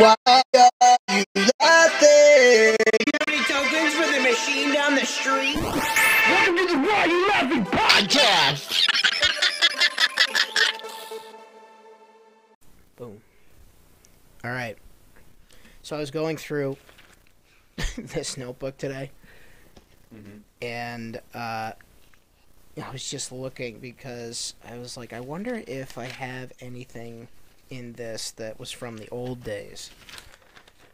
Why are you laughing? You have any tokens for the machine down the street? Welcome to the Why You Laughing podcast. Boom. All right. So I was going through this notebook today, and uh, I was just looking because I was like, I wonder if I have anything in this that was from the old days.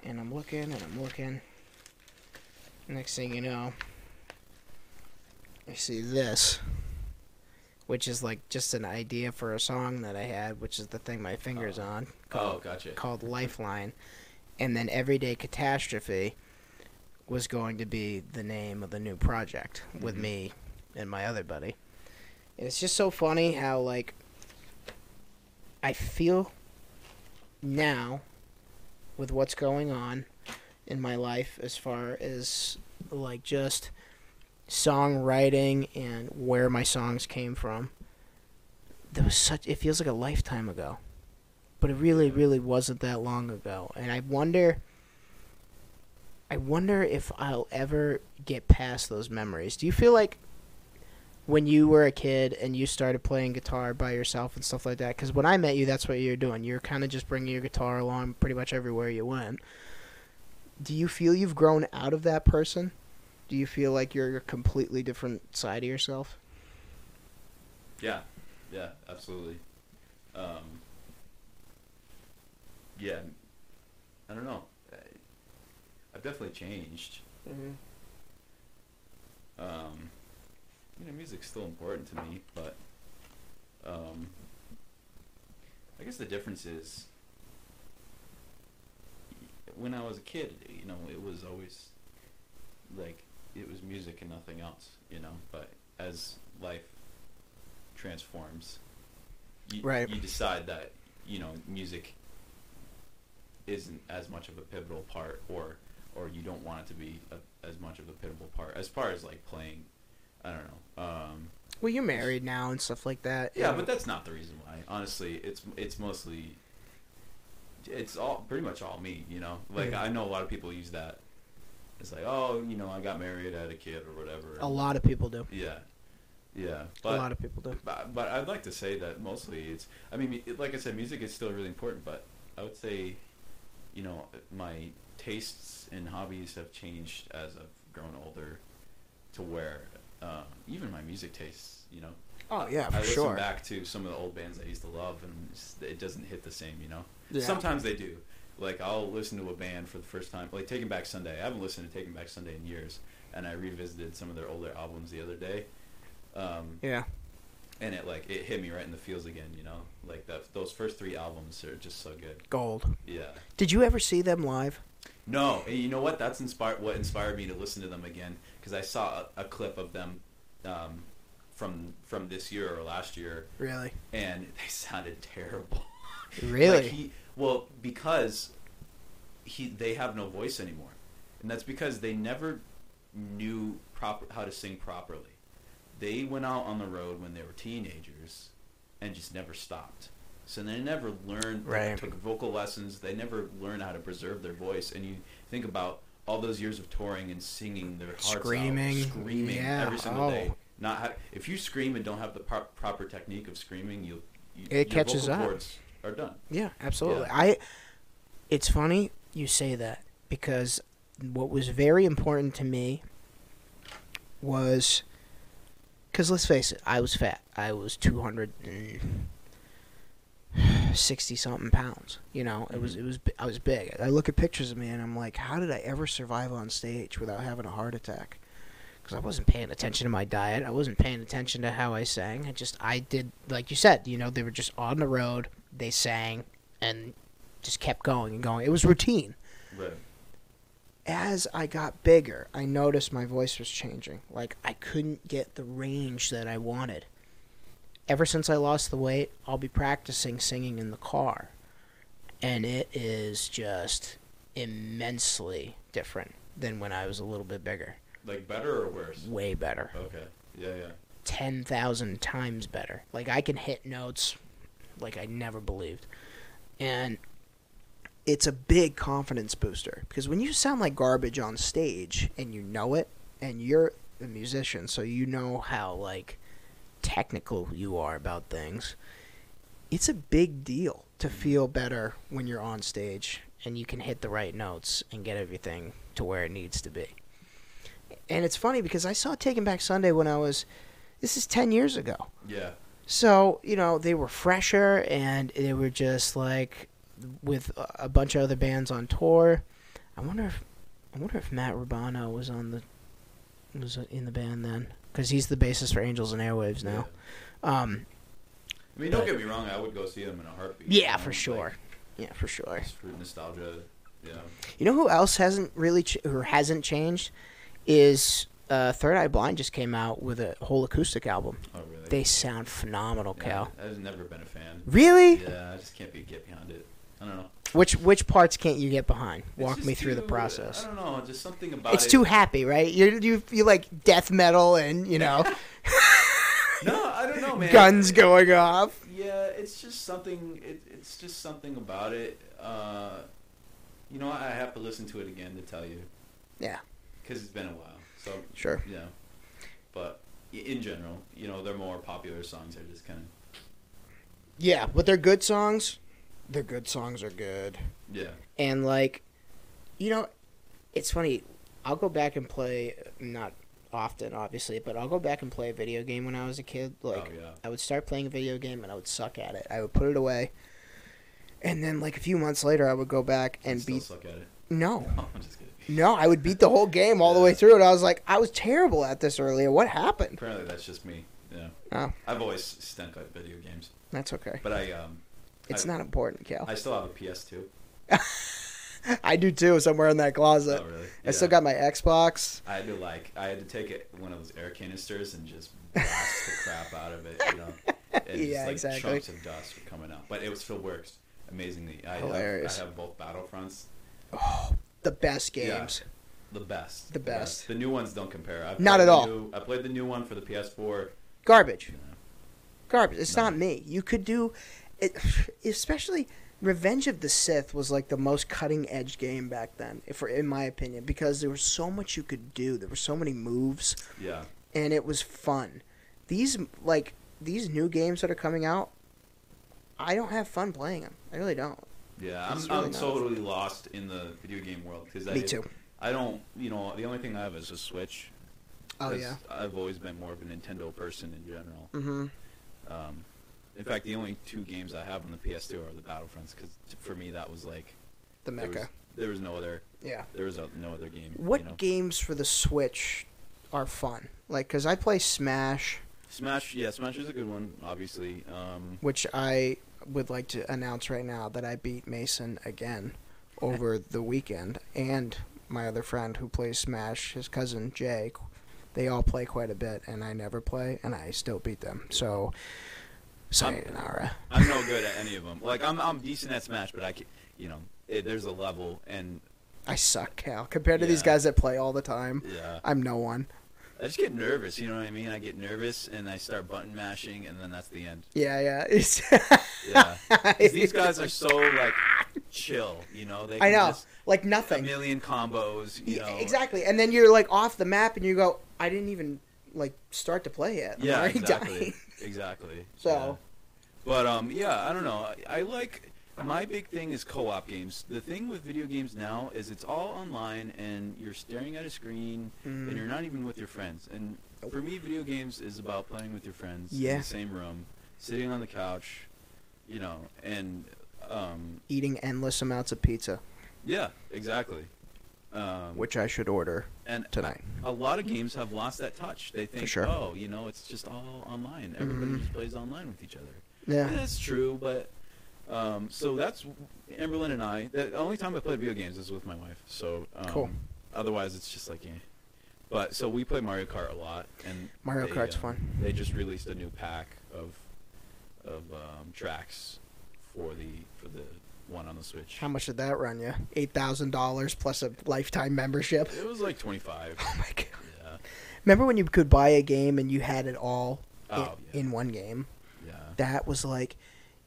And I'm looking and I'm looking. Next thing you know, I see this, which is like just an idea for a song that I had, which is the thing my finger's on Oh, gotcha. called Lifeline, and then Everyday Catastrophe was going to be the name of the new project with Mhm. me and my other buddy. And it's just so funny how like I feel now with what's going on in my life as far as like just songwriting and where my songs came from. There was such it feels like a lifetime ago but it really really wasn't that long ago. And i wonder i wonder if i'll ever get past those memories. Do you feel like when you were a kid and you started playing guitar by yourself and stuff like that because when i met you that's what you were doing. You were kind of just bringing your guitar along pretty much everywhere you went. Do you feel you've grown out of that person? Do you feel like you're a completely different side of yourself? Yeah, yeah, absolutely. Um, yeah, I don't know. I, I've definitely changed. Um, you know, music's still important to me, but um, I guess the difference is when I was a kid, you know, it was always like it was music and nothing else, you know. But as life transforms, you, Right. you decide that you know music isn't as much of a pivotal part, or or you don't want it to be a, as much of a pivotal part as far as like playing. I don't know. Um, well you're married now and stuff like that yeah, but that's not the reason why. Honestly, it's it's mostly it's all pretty much all me. You know, like Yeah. I know a lot of people use that. It's like, oh, you know, I got married, I had a kid, or whatever. a lot of people do Yeah, yeah. but, a lot of people do but, but I'd like to say that mostly it's. I mean, it, like I said, music is still really important, but I would say, you know, my tastes and hobbies have changed as I've grown older, to where uh, even my music tastes, you know, Oh yeah, for I listen sure. back to some of the old bands I used to love, and it doesn't hit the same, you know. Yeah. Sometimes they do. Like I'll listen to a band for the first time, like Taking Back Sunday. I haven't listened to Taking Back Sunday in years, and I revisited some of their older albums the other day. Um, Yeah. and it like it hit me right in the feels again, you know. Like that, those first three albums are just so good. Gold. Yeah. Did you ever see them live? No, and you know what? That's inspired. What inspired me to listen to them again because I saw a, a clip of them um, from from this year or last year, Really? and they sounded terrible. Really? Like he, well, because he they have no voice anymore, and that's because they never knew proper how to sing properly. They went out on the road when they were teenagers, and just never stopped. So they never learned, Right. They took vocal lessons. They never learned how to preserve their voice. And you think about all those years of touring and singing their hearts Screaming. out, screaming Yeah. every single Oh. day. Not ha- if you scream and don't have the pro- proper technique of screaming, you, you It catches up. are done. Yeah, absolutely. Yeah. I. It's funny you say that because what was very important to me was because let's face it, I was fat. I was two hundred and sixty something pounds. You know, it was mm-hmm. it was I was big. I look at pictures of me and I'm like, how did I ever survive on stage without having a heart attack? Because I wasn't paying attention to my diet. I wasn't paying attention to how I sang. I just I did like you said. You know, they were just on the road. They sang and just kept going and going. It was routine Right. as I got bigger, I noticed my voice was changing. Like I couldn't get the range that I wanted. Ever since I lost the weight, I'll be practicing singing in the car. And it is just immensely different than when I was a little bit bigger. Like better or worse? Way better. Okay. Yeah, yeah. 10,000 times better. Like I can hit notes like I never believed. And it's a big confidence booster because when you sound like garbage on stage and you know it, and you're a musician, so you know how like technical you are about things. It's a big deal to feel better when you're on stage and you can hit the right notes and get everything to where it needs to be. And it's funny because I saw Taking Back Sunday when I was this is 10 years ago. Yeah. So, you know, they were fresher and they were just like with a- bunch of other bands on tour. I wonder if I wonder if Matt Rubano was on the was in the band then cuz he's the bassist for Angels and Airwaves now. Um I mean, don't But- get me wrong. I would go see them in a heartbeat. yeah, you know, for sure. like, yeah, for sure. just for nostalgia. Yeah. You know who else hasn't really ch- or hasn't changed is uh, Third Eye Blind just came out with a whole acoustic album. Oh, really? They sound phenomenal, Yeah, Cal. I've never been a fan. Really? Yeah, I just can't be get behind it. I don't know. Which which parts can't you get behind? Walk me through the process. I don't know. Just something about It's it. too happy, right? You you you like death metal and you know No, I don't know, man. guns going off. Yeah, it's just something. It, it's just something about it. Uh, you know, I have to listen to it again to tell you. Yeah. Because it's been a while. So Sure. yeah, but in general, you know, their more popular songs are just kind of Yeah, but they're good songs. Their good songs are good. yeah. And like, you know, it's funny. I'll go back and play not often, obviously, but I'll go back and play a video game when I was a kid. Like, oh yeah. I would start playing a video game and I would suck at it. I would put it away. And then like a few months later I would go back and still beat suck at it. No. Oh, I'm just kidding. No, I would beat the whole game all the way through and I was like, I was terrible at this earlier. What happened? Apparently, that's just me. Yeah. Oh. I've always stunk at video games, That's okay. but I um It's I- not important, Cal. I still have a PS2. I do too, somewhere in that closet. oh really? I still got my Xbox. I had to like I had to take it one of those air canisters and just blast the crap out of it, you know. And Yeah, just, like, exactly. Chunks of dust were coming out, but it still works amazingly. I uh, Hilarious. Have, I have both Battlefronts, Oh, The best games. Yeah. the best. The best. The new ones don't compare. Not at all. New, I played the new one for the PS4. Garbage. Garbage. It's No. not me. You could do it especially Revenge of the Sith was like the most cutting edge game back then, if in my opinion, because there was so much you could do. There were so many moves Yeah. and it was fun. These like these new games that are coming out, I don't have fun playing them. I really don't. Yeah, I'm, really I'm totally lost in the video game world because I Me too. I don't, you know, the only thing I have is a Switch. Oh yeah. I've always been more of a Nintendo person in general. Mm-hmm. Um, in fact, the only two games I have on the PS2 are the Battlefronts because for me that was like The there Mecca. was, there was no other Yeah. there was a, no other game. What you know? games for the Switch are fun? Like, cause I play Smash, Smash, yeah, Smash is a good one, obviously. Um, which I would like to announce right now that I beat Mason again over the weekend, and my other friend who plays Smash, his cousin Jay. They all play quite a bit, and I never play, and I still beat them. So, sayonara. I'm no good at any of them. Like I'm I'm decent at Smash, but I can, you know, it, there's a level, and I suck, Cal. Compared to these guys that play all the time, yeah, I'm no one. I just get nervous. You know what I mean? I get nervous, and I start button mashing, and then that's the end. Yeah, yeah. Yeah. these guys are so like chill, you know. They I know, like a nothing. million combos, you Yeah, know. exactly. And then you're like off the map, and you go, I didn't even like start to play yet. I'm Yeah, exactly. dying. Exactly. So- yeah. but um, yeah, I don't know. I, I like my big thing is co-op games. The thing with video games now is it's all online, and you're staring at a screen, Mm. and you're not even with your friends. And for me, video games is about playing with your friends in the same room, sitting on the couch, you know, and um, Eating endless amounts of pizza, yeah, exactly. Um, which I should order and tonight. a lot of games have lost that touch. They think, sure. oh, you know, it's just all online. Everybody Mhm. just plays online with each other. Yeah. And that's true, but um, so that's Amberlyn and I. The only time I play video games is with my wife. So um, Cool. Otherwise, it's just like, eh. But so we play Mario Kart a lot, and Mario they, Kart's um, fun. They just released a new pack of of um, tracks for the for the one on the Switch. How much did that run you? Eight thousand dollars plus a lifetime membership. It was like twenty five. Oh my god! yeah. Remember when you could buy a game and you had it all oh, in, Oh yeah. in one game? yeah. That was like,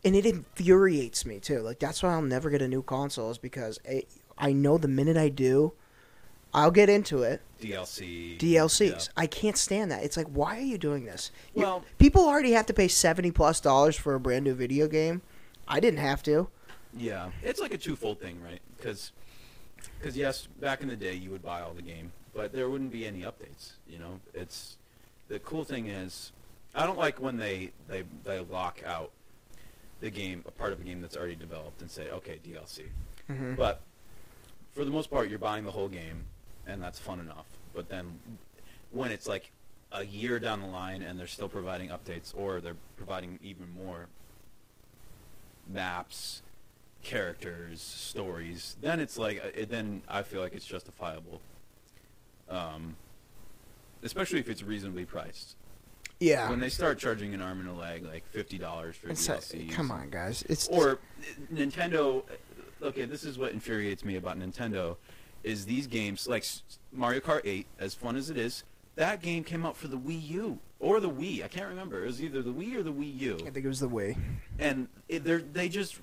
and it infuriates me too. Like that's why I'll never get a new console is because I, I know the minute I do, I'll get into it. DLC. DLCs. I can't stand that. It's like, why are you doing this? You- Well- people already have to pay seventy plus dollars for a brand new video game. I didn't have to. Yeah, it's like a twofold thing, right? Because, because yes, back in the day you would buy all the game, but there wouldn't be any updates. You know, it's the cool thing is, I don't like when they they they lock out the game, a part of a game that's already developed, and say, okay, DLC. Mhm. But for the most part, you're buying the whole game, and that's fun enough. But then when it's like a year down the line and they're still providing updates, or they're providing even more maps, characters, stories, then it's like it, then I feel like it's justifiable. Um, especially if it's reasonably priced. Yeah. When they start charging an arm and a leg like fifty dollars for It's DLCs, come on, guys. It's or Nintendo. Okay, this is what infuriates me about Nintendo, is these games like Mario Kart 8. As fun as it is, that game came out for the Wii U or the Wii. I can't remember. It was either the Wii or the Wii U, I think it was the Wii. and it, they're they just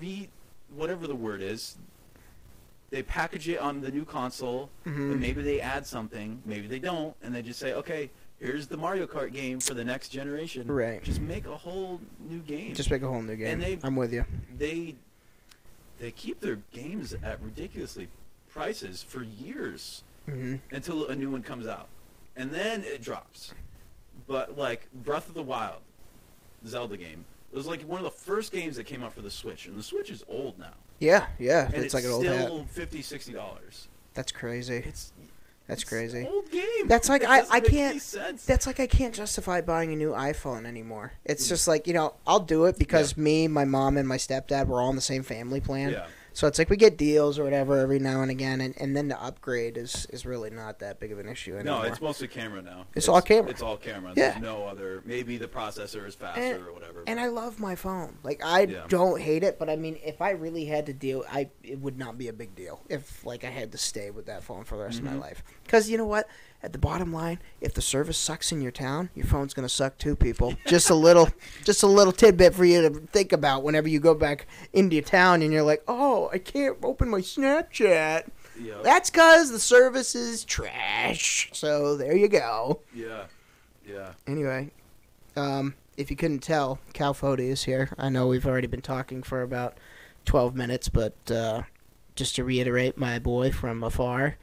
re whatever the word is. They package it on the new console, Mhm. and maybe they add something, maybe they don't, and they just say, okay. Here's the Mario Kart game for the next generation. Right. Just make a whole new game Just make a whole new game. And they- I'm with you. they they keep their games at ridiculously prices for years hmm until a new one comes out, and then it drops. But like Breath of the Wild, Zelda game, it was like one of the first games that came out for the Switch, and the Switch is old now, Yeah, yeah. and it's, like an old still hat. 50 60 dollars. That's crazy. It's That's it's crazy. an old game. That's like I, I can't. That's like I can't justify buying a new iPhone anymore. It's mm. just like you know I'll do it because me, my mom, and my stepdad were all on the same family plan. yeah. So it's like we get deals or whatever every now and again, and, and then the upgrade is, is really not that big of an issue anymore. No, it's mostly camera now. It's all camera. It's all camera. Yeah. There's no other. Maybe the processor is faster And- or whatever. and I love my phone. Like I Yeah. don't hate it, but I mean, if I really had to deal, I it would not be a big deal if like I had to stay with that phone for the rest of Mhm. my life. Because you know what? At the bottom line, if the service sucks in your town, your phone's gonna suck too. People, just a little, just a little tidbit for you to think about whenever you go back into your town and you're like, oh, I can't open my Snapchat. yeah. That's because the service is trash. So there you go. yeah. Yeah. Anyway, um, if you couldn't tell, Cal is here. I know we've already been talking for about 12 minutes, but uh, just to reiterate, my boy from afar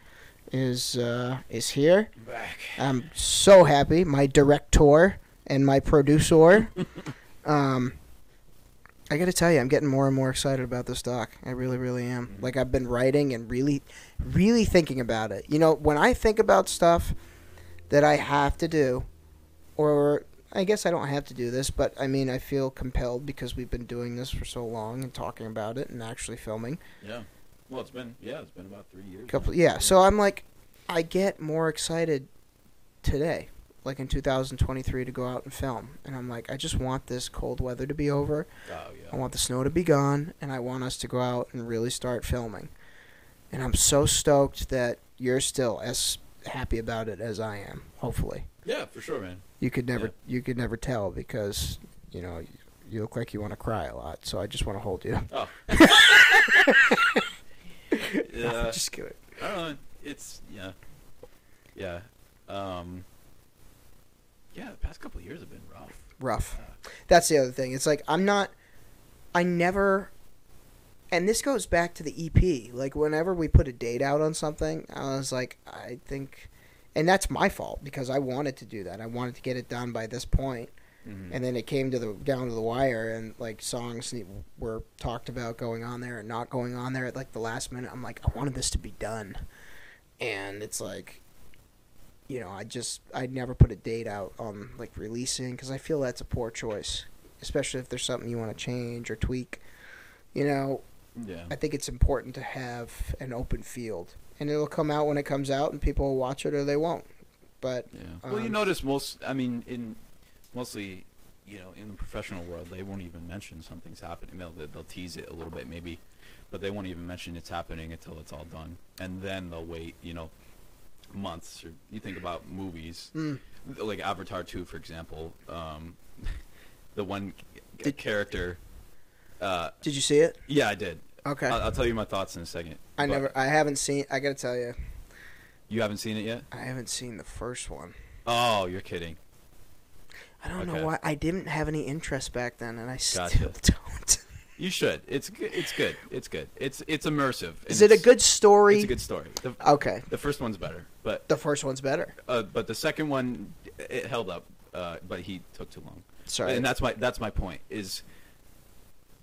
is uh, is here. Back. I'm so happy. My director and my producer. um, I got to tell you, I'm getting more and more excited about this doc. I really, really am. Mhm. Like I've been writing and really, really thinking about it. You know, when I think about stuff that I have to do, or I guess I don't have to do this, but I mean, I feel compelled because we've been doing this for so long and talking about it and actually filming. Yeah. Well, it's been yeah, it's been about three years. couple now. yeah so i'm like i get more excited today like in 2023 to go out and film and i'm like i just want this cold weather to be over Oh yeah. i want the snow to be gone and i want us to go out and really start filming and i'm so stoked that you're still as happy about it as i am hopefully Yeah, for sure, man. you could never Yeah. you could never tell because you know you look like you want to cry a lot so i just want to hold you Oh. yeah. just kidding I don't know. It's yeah. Yeah. Um. Yeah, the past couple of years have been rough. rough. That's the other thing. It's like I'm not. I never. And this goes back to the EP. Like whenever we put a date out on something, I was like, I think, and that's my fault because I wanted to do that. I wanted to get it done by this point, mhm. and then it came to the down to the wire, and like songs were talked about going on there and not going on there at like the last minute. I'm like, I wanted this to be done, and it's like, you know, I just I never put a date out on like releasing because I feel that's a poor choice, especially if there's something you want to change or tweak. You know, yeah. I think it's important to have an open field, and it'll come out when it comes out, and people will watch it or they won't. But Yeah. well, you um, notice most. I mean, in mostly, you know, in the professional world, they won't even mention something's happening. They'll they'll tease it a little bit, maybe, but they won't even mention it's happening until it's all done, and then they'll wait. You know, months. Or you think about movies, Mm. like Avatar two, for example. Um, the one Did- character Uh, Did you see it? yeah, I did. Okay. I'll, I'll tell you my thoughts in a second. I never. I haven't seen. I gotta tell you, You haven't seen it yet? I haven't seen the first one. Oh, you're kidding. I don't Okay. know why. I didn't have any interest back then, and I still Gotcha. don't. You should. It's good. It's good. It's good. It's it's immersive. Is it a good story? It's a good story. The, Okay. the first one's better, but The first one's better. uh, but the second one it held up, uh, but he took too long. Sorry. And that's my that's my point. Is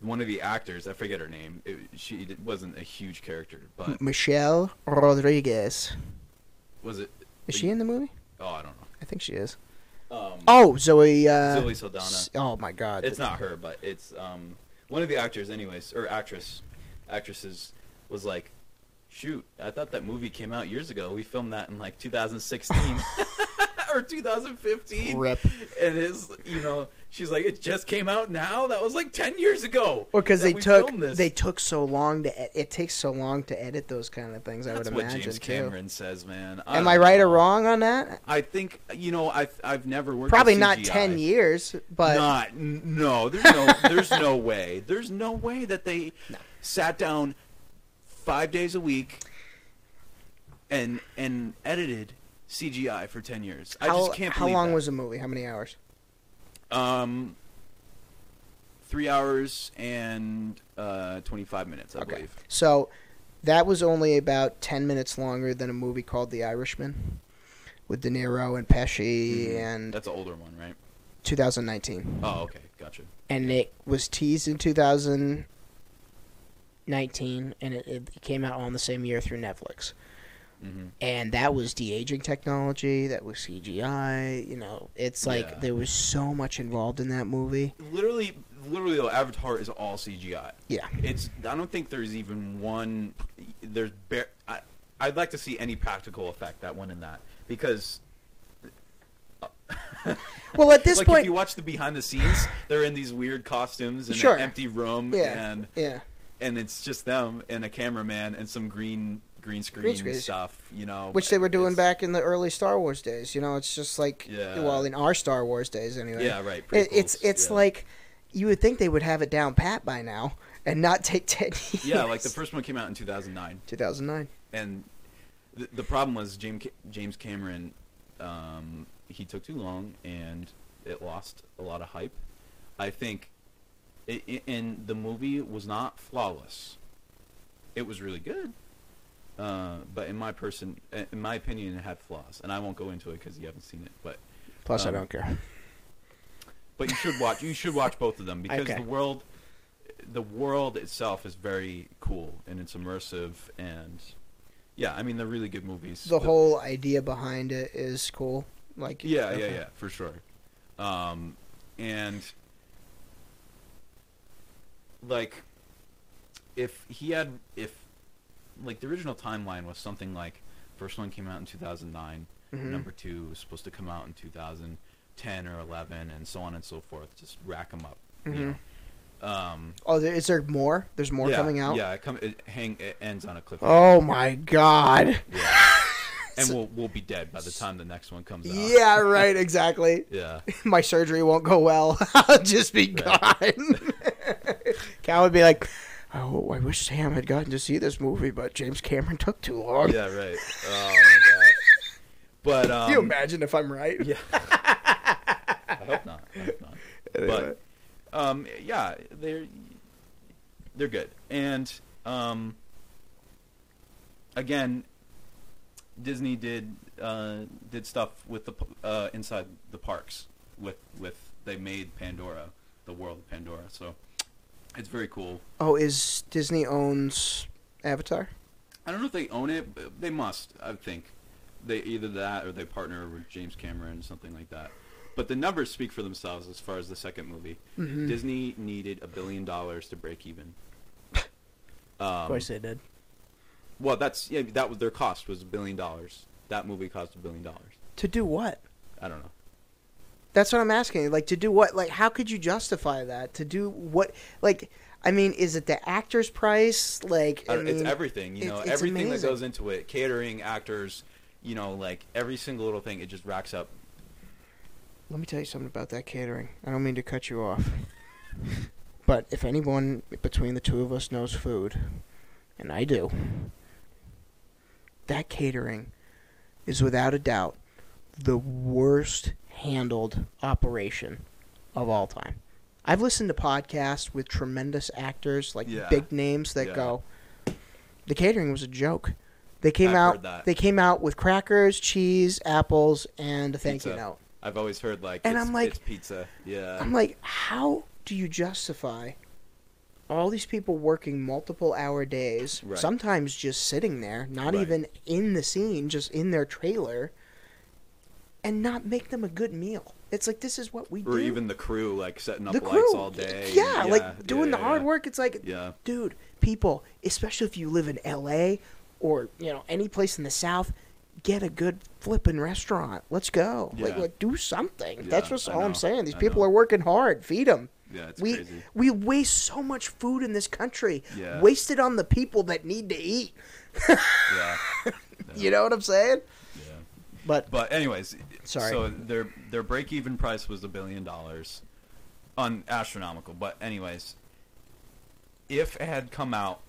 one of the actors I forget her name. It, she d- wasn't a huge character, but Michelle Rodriguez. was it? Is she in the movie? Oh, I don't know. I think she is. Um, Oh, Zoe. Uh, Zoe Saldana. Oh my God. It's not her, but it's um, one of the actors, anyways, or actress, actresses was like, "Shoot, I thought that movie came out years ago. We filmed that in like 2016 or 2015." Rip. And it's you know, she's like, "It just came out now. That was like 10 years ago." Well, because they took this." they took so long to. e- It takes so long to edit those kind of things. I That's would what imagine James too. Cameron says, man. Am don't I right or know. wrong on that? I think you know I've I've never worked. Probably with not CGI. ten years, but not n- no. There's no there's no way. There's no way that they sat down five days a week and and edited CGI for ten years. I how, just can't. how long that. was the movie? How many hours? um three hours and uh, twenty five minutes, I believe. So that was only about 10 minutes longer than a movie called The Irishman with De Niro and Pesci Mhm. and That's an older one, right? 2019. Oh, okay, gotcha. And it was teased in 2019 and it, it came out on the same year through Netflix. Hmm And that was de aging technology, that was CGI. You know, it's like Yeah. there was so much involved in that movie. Literally, literally, though, Avatar is all CGI. Yeah. It's. I don't think there's even one. There's. Bare, I. I'd like to see any practical effect that went in that because. Well, at this like point- if you watch the behind the scenes, they're in these weird costumes in Sure. an empty room, Yeah. and Yeah. and it's just them and a cameraman and some green green screen, Green screen. stuff. You know, Which they were doing back in the early Star Wars days. You know, it's just like Yeah. well, in our Star Wars days anyway. Yeah, right. It, it's it's yeah. like you would think they would have it down pat by now and not take 10 years. yeah, like the first one came out in 2009. 2009. and the, the problem was James James Cameron. Um, he took too long, and it lost a lot of hype. I think, it, it, and the movie was not flawless. It was really good, uh, but in my person, in my opinion, it had flaws, and I won't go into it because you haven't seen it. But Plus, I Um, don't care. but you should watch. You should watch both of them because Okay. the world, the world itself is very cool and it's immersive and. Yeah, I mean they're really good movies. The whole idea behind it is cool. Like Yeah, okay. yeah, yeah, for sure. Um, and like, if he had, if like the original timeline was something like first one came out in 2009, Mhm. number two was supposed to come out in 2010 or 11, and so on and so forth. Just rack them up. You Mhm. know? Um, Oh, there, is there more? There's more yeah, coming out. Yeah, it, come, it hang it ends on a cliffhanger. Oh my god. Yeah. and we'll we'll be dead by the time the next one comes out. Yeah, right. Exactly. Yeah. My surgery won't go well. I'll just be Right. gone. Cal would be like, "Oh, I wish Sam had gotten to see this movie, but James Cameron took too long." Yeah, right. Oh my gosh. But um, Can you imagine if I'm right? Yeah. I hope not. I hope not. Anyway. But um, yeah, they're they're good, and um, again, Disney did uh, did stuff with the uh, inside the parks with with they made Pandora, the world of Pandora. So it's very cool. Oh, is Disney owns Avatar? I don't know if they own it, but they must. I think they either that or they partner with James Cameron, something like that. But the numbers speak for themselves as far as the second movie. Mhm. Disney needed a billion dollars to break even. Um, of course they did. Well, that's yeah. That was their cost was a billion dollars. That movie cost a billion dollars. To do what? I don't know. That's what I'm asking. Like to do what? Like how could you justify that? To do what? Like I mean, is it the actor's price? Like I I don't- it's everything. You know, it's everything amazing. that goes into it. Catering, actors. You know, like every single little thing. It just racks up. Let me tell you something about that catering. I don't mean to cut you off. But if anyone between the two of us knows food, and I do, that catering is without a doubt the worst handled operation of all time. I've listened to podcasts with tremendous actors, like Yeah. big names that Yeah. go, the catering was a joke. They came I've out. They came out with crackers, cheese, apples, and a thank you Pizza. note. I've always heard like, And it's, I'm like- pizza. Yeah. I'm like, how do you justify all these people working multiple hour days, Right. sometimes just sitting there, not Right. even in the scene, just in their trailer, and not make them a good meal? It's like this is what we or do. Or even the crew like setting up the lights crew, all day. yeah, like doing yeah, the hard yeah. work. It's like, Yeah. dude, people, especially if you live in L.A. or you know any place in the South, get a good flipping restaurant. Let's go. Like, Yeah. like, do something. That's Yeah, what's all I'm saying. These I people know. are working hard. Feed them. Yeah, it's we crazy. we waste so much food in this country. Yeah. Wasted on the people that need to eat. Yeah. You know what I'm saying? But But anyways, Sorry. So their their break even price was a billion dollars, on astronomical. But anyways, if it had come out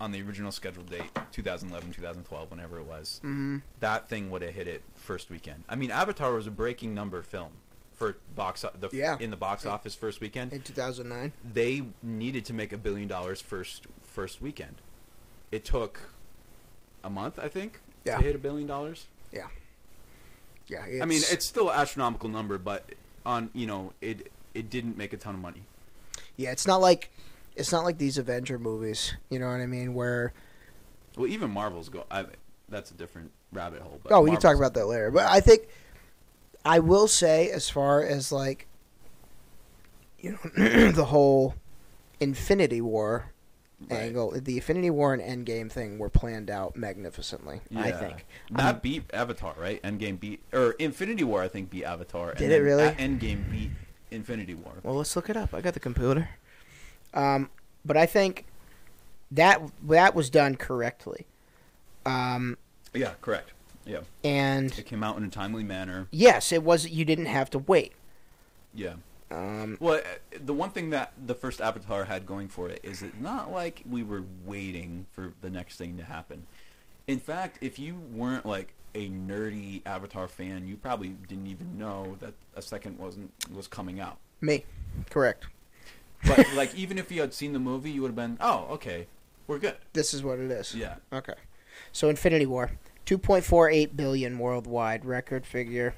on the original scheduled date, 2011, 2012, whenever it was, Mhm. that thing would have hit it first weekend. I mean, Avatar was a breaking number film for box the Yeah. in the box office first weekend. in 2009, They needed to make a billion dollars first first weekend. It took a month, I think, Yeah. to hit a billion dollars. yeah, yeah. I mean, it's still an astronomical number, but on you know it it didn't make a ton of money. yeah. It's not like it's not like these Avenger movies. You know what I mean? Where Well, even Marvel's go. I, that's a different rabbit hole. But oh, we can talk about that later. But I think I will say, as far as like you know, the whole Infinity War Right. angle, the Infinity War and Endgame thing were planned out magnificently. I think. that Um, beat Avatar, right? Endgame beat or Infinity War, I think beat Avatar. and Did it really? Endgame beat Infinity War. Well, let's look it up. I got the computer. Um, but I think that that was done correctly. Um, Yeah, correct. Yeah, and it came out in a timely manner. yes, it was. You didn't have to wait. Yeah. Um, Well, uh, the one thing that the first Avatar had going for it is it's not like we were waiting for the next thing to happen. In fact, if you weren't like a nerdy Avatar fan, you probably didn't even know that a second wasn't was coming out. me, correct. But like, even if you had seen the movie, you would have been, oh, okay, we're good. This is what it is. Yeah. Okay. So Infinity War, two point four eight billion worldwide record figure.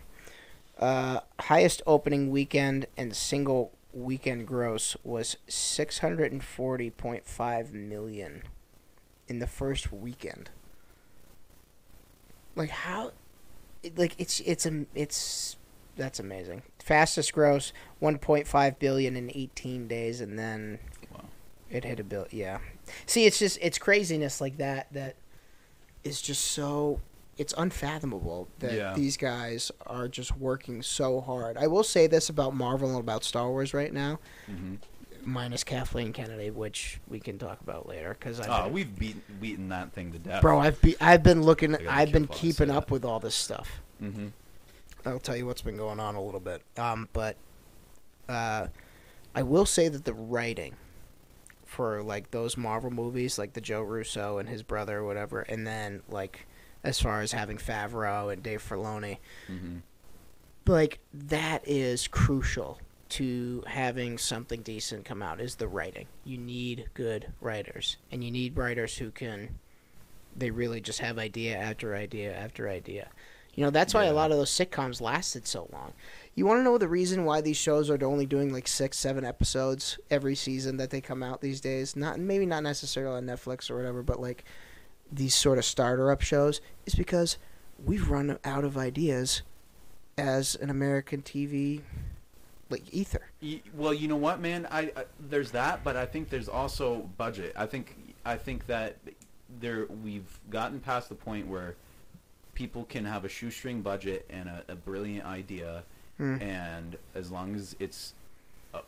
Uh, highest opening weekend and single weekend gross was six hundred and forty point five million in the first weekend. Like how, like it's it's a it's that's amazing. Fastest gross one point five billion in eighteen days, and then Wow. it hit a bill. Yeah. See, it's just it's craziness like that that is just so it's unfathomable that Yeah. these guys are just working so hard. I will say this about Marvel and about Star Wars right now, hmm minus Kathleen Kennedy, which we can talk about later because Oh, I. we've beaten beaten that thing to death. Bro, I've be, I've been looking. I gotta be I've been careful how I say keeping up that. with all this stuff. hmm I'll tell you what's been going on a little bit. Um, but uh, I will say that the writing for like those Marvel movies, like the Joe Russo and his brother or whatever, and then like as far as having Favreau and Dave Filoni, hmm like that is crucial to having something decent come out is the writing. You need good writers, and you need writers who can. They really just have idea after idea after idea. You know that's why a lot of those sitcoms lasted so long. You want to know the reason why these shows are only doing like six, seven episodes every season that they come out these days? Not maybe not necessarily on Netflix or whatever, but like these sort of starter up shows is because we've run out of ideas as an American TV like ether. Well, you know what, man? I, I there's that, but I think there's also budget. I think I think that there we've gotten past the point where people can have a shoestring budget and a, a brilliant idea, Mm. and as long as it's a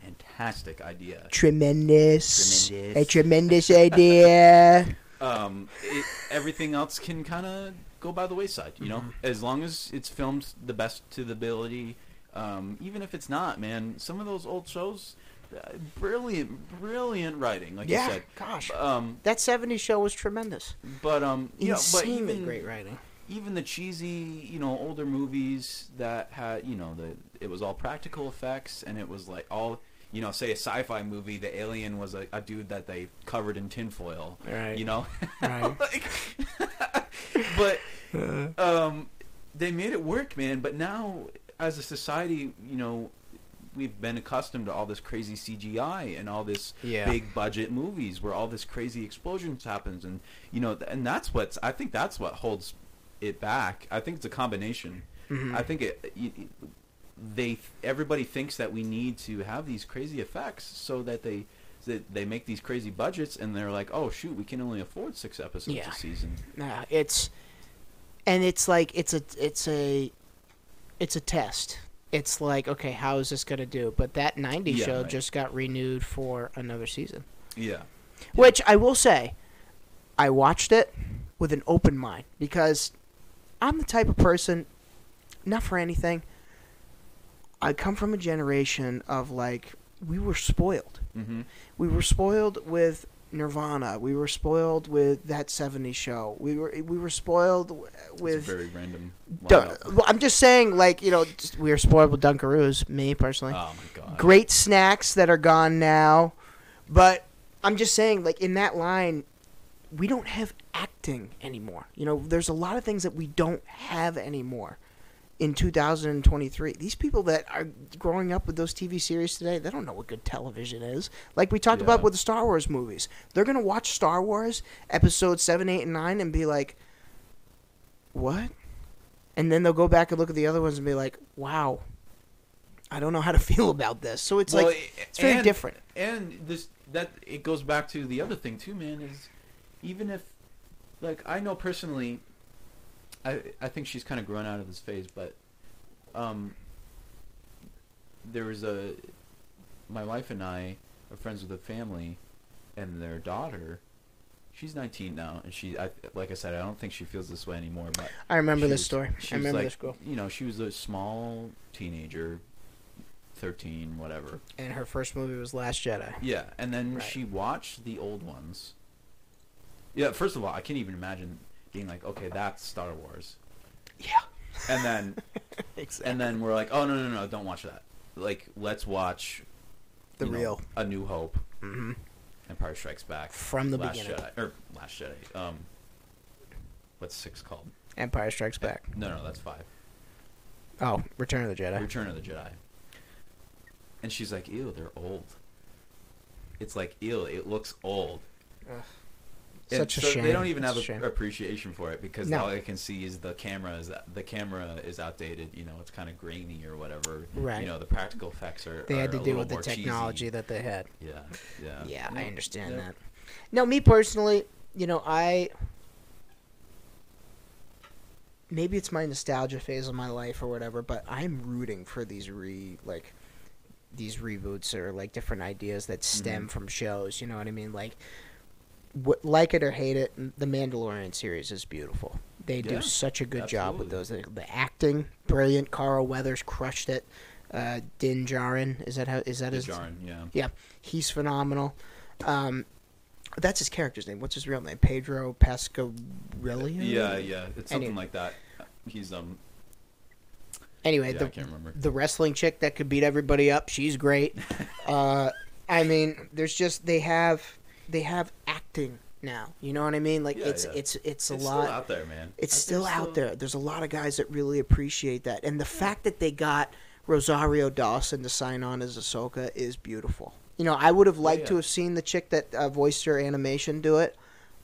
fantastic idea, Tremendous. Tremendous. A tremendous idea. um, it, everything else can kind of go by the wayside. You know, as long as it's filmed the best to the ability. Um, even if it's not, man, some of those old shows, uh, brilliant, brilliant writing, like Yeah, you said. gosh. Um, That '70s show was tremendous. but um, you know, but even great writing. even the cheesy, you know, older movies that had, you know, the it was all practical effects, and it was like all, you know, say a sci-fi movie, the alien was a, a dude that they covered in tinfoil, Right. You know, Right. like, but um, they made it work, man. But now, as a society, you know, we've been accustomed to all this crazy CGI and all this Yeah. big budget movies where all this crazy explosions happens, and you know, and that's what's I think that's what holds it back. I think it's a combination. Mm-hmm. I think it, it, they everybody thinks that we need to have these crazy effects so that they that they make these crazy budgets and they're like, oh shoot, we can only afford six episodes Yeah. a season. Nah, it's and it's like it's a it's a it's a test. It's like okay, how is this gonna do? But that '90 Yeah, show right. just got renewed for another season. Yeah. Which I will say, I watched it with an open mind because I'm the type of person, not for anything. I come from a generation of like we were spoiled. Mm-hmm. We were spoiled with Nirvana. We were spoiled with that '70s show. We were we were spoiled with. very random. Dun- well, I'm just saying, like you know, we were spoiled with Dunkaroos. Me personally, Oh my god. great snacks that are gone now. But I'm just saying, like in that line, we don't have acting anymore. You know, there's a lot of things that we don't have anymore in 2023. These people that are growing up with those TV series today, they don't know what good television is. Like we talked about with the Star Wars movies, they're gonna watch Star Wars episode seven, eight, and nine and be like, "What?" And then they'll go back and look at the other ones and be like, "Wow." I don't know how to feel about this. So it's Well, like it's very and- different. And this that it goes back to the other thing too, man. Is even if like I know personally, I I think she's kind of grown out of this phase, but um, there was a my wife and I are friends with a family, and their daughter. She's 19 now, and she, I, like I said, I don't think she feels this way anymore. But I remember this was- story. she I remember like, this girl. You know, she was a small teenager, 13, whatever. And her first movie was Last Jedi. Yeah, and then Right. she watched the old ones. Yeah, first of all, I can't even imagine being like, okay, that's Star Wars, Yeah. and then Exactly. and then we're like, oh no no no, don't watch that. Like, let's watch The you know, real. A New Hope, hmm Empire Strikes Back, From the Last beginning. Jedi, or Last Jedi. Um, what's six called? Empire Strikes Back. No no, that's five. Oh, Return of the Jedi. Return of the Jedi. And she's like, ew, they're old. It's like, ew, it looks old. Such a so shame. They don't even It's have a a appreciation for it because No. all I can see is the camera is the camera is outdated. You know, it's kind of grainy or whatever. Right. You know, the practical effects are. They had to deal with the more cheesy. technology that they had. Yeah, yeah. Yeah, I understand yeah. that. No, me personally, you know, I maybe it's my nostalgia phase of my life or whatever, but I'm rooting for these re like these reboots or like different ideas that stem Mhm. from shows. You know what I mean? Like, wh- like it or hate it, the Mandalorian series is beautiful. They do Yeah, such a good job with those. The, the acting, brilliant. Carl Weathers crushed it. Uh, Din Djarin, is that how? Is that his? Djarin, yeah. Yeah, he's phenomenal. Um, that's his character's name. What's his real name? Pedro Pascarillo. Yeah, yeah. It's something Anyway. like that. He's um. Anyway, Yeah, the I can't remember. the wrestling chick that could beat everybody up. She's great. uh, I mean, there's just they have they have acting now. You know what I mean? Like Yeah, it's yeah. it's it's a it's lot. still out there, man. It's I still out there. There's a lot of guys that really appreciate that, and the fact that they got Rosario Dawson to sign on as Ahsoka is beautiful. You know, I would have liked to yeah. have seen the chick that uh, voiced her animation do it,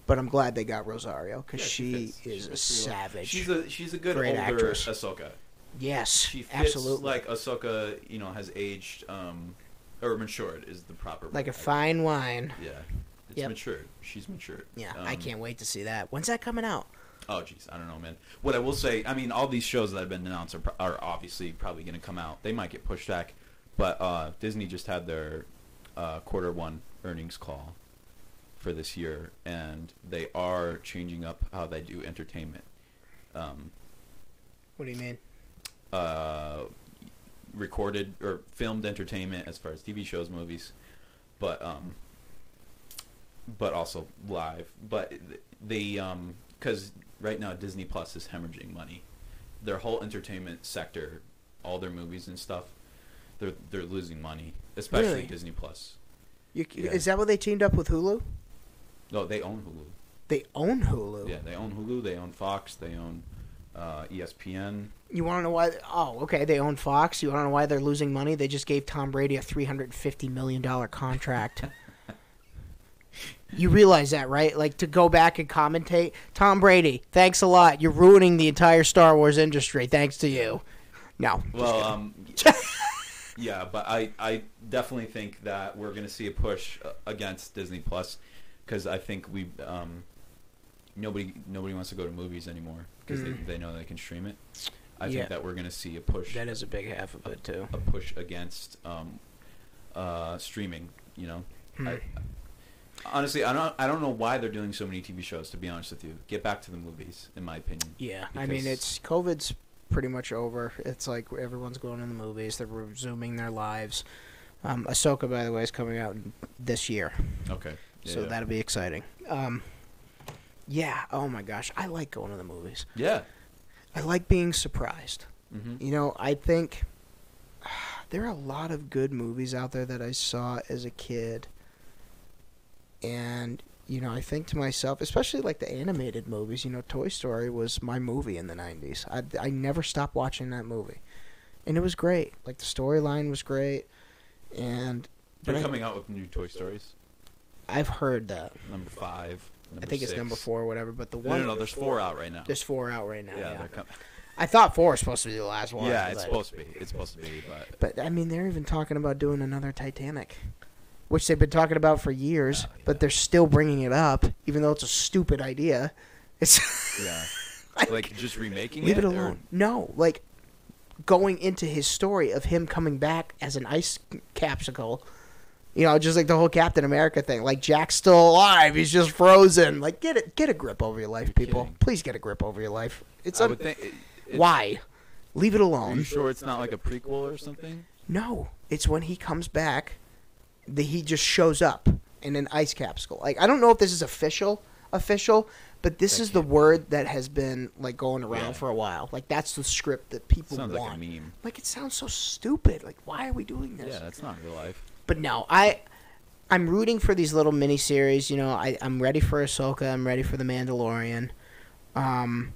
but I'm glad they got Rosario because Yeah, she, fits. is a fits savage. She's a she's a good Great older actress. Ahsoka. yes, She fits absolutely. like Ahsoka. You know, has aged um, or matured is the proper. like a word. fine wine. Yeah, it's Yep. matured. She's matured. Yeah, I Um, can't wait to see that. When's that coming out? Oh, jeez, I don't know, man. What I will say, I mean, all these shows that have been announced are, are obviously probably going to come out. They might get pushed back, but uh, Disney just had their uh, quarter one earnings call for this year, and they are changing up how they do entertainment. Um, What do you mean? uh, recorded or filmed entertainment as far as TV shows, movies, but um, but also live. But they um, because right now Disney Plus is hemorrhaging money. Their whole entertainment sector, all their movies and stuff, they're they're losing money, especially Really? Disney Plus. You, Yeah. Is that what they teamed up with Hulu? No, they own Hulu. They own Hulu. Yeah, they own Hulu. They own Fox. They own uh, ESPN. You want to know why? Oh, okay. They own Fox. You want to know why they're losing money? They just gave Tom Brady a three hundred fifty million dollar contract. you realize that, right? Like to go back and commentate. Tom Brady, thanks a lot. You're ruining the entire Star Wars industry. Thanks to you. No. Well, um, yeah, but I, I definitely think that we're going to see a push uh, against Disney Plus because I think we um, nobody nobody wants to go to movies anymore because Mm. they, they know they can stream it. I Yeah. think that we're going to see a push that is a big half of it too. a push against um, uh, streaming. You know, Hmm. I, honestly, I don't I don't know why they're doing so many TV shows. To be honest with you, get back to the movies, in my opinion. Yeah, I mean it's COVID's pretty much over. It's like everyone's going to the movies. They're resuming their lives. Um, Ahsoka, by the way, is coming out this year. Okay, so Yeah. that'll be exciting. Um, yeah. Oh my gosh, I like going to the movies. yeah. I like being surprised. hmm You know, I think there are a lot of good movies out there that I saw as a kid, and you know, I think to myself, especially like the animated movies. You know, Toy Story was my movie in the '90s. I I never stopped watching that movie, and it was great. Like the storyline was great, and They're but I- coming out with new Toy Stories. I've heard that. Number five. Number I think it's number four or whatever. But the one no, no. There's four out right now. There's four out right now. yeah, Yeah, they're coming. I thought four was supposed to be the last one. Yeah, it's supposed to be. It's supposed to be, but But I mean, they're even talking about doing another Titanic, which they've been talking about for years. Yeah, But they're still bringing it up, even though it's a stupid idea. It's yeah, like, like just remaking leave it or- alone. No, like going into his story of him coming back as an ice capsicle. You know, just like the whole Captain America thing. Like Jack's still alive, he's just frozen. Like get it, get a grip over your life, people. kidding. Please get a grip over your life. It's I un- think. It, it- why? Leave it alone. Are alone. you sure it's not like a prequel or something? No, it's when he comes back, that he just shows up in an ice capsule. Like I don't know if this is official, official, but this That is the word that has been like going around Yeah. for a while. Like that's the script that people Sounds like want. a meme. Like it sounds so stupid. Like why are we doing this? Yeah, that's not real life. But no, I I'm rooting for these little mini series. You know, I I'm ready for Ahsoka. I'm ready for the Mandalorian. Um,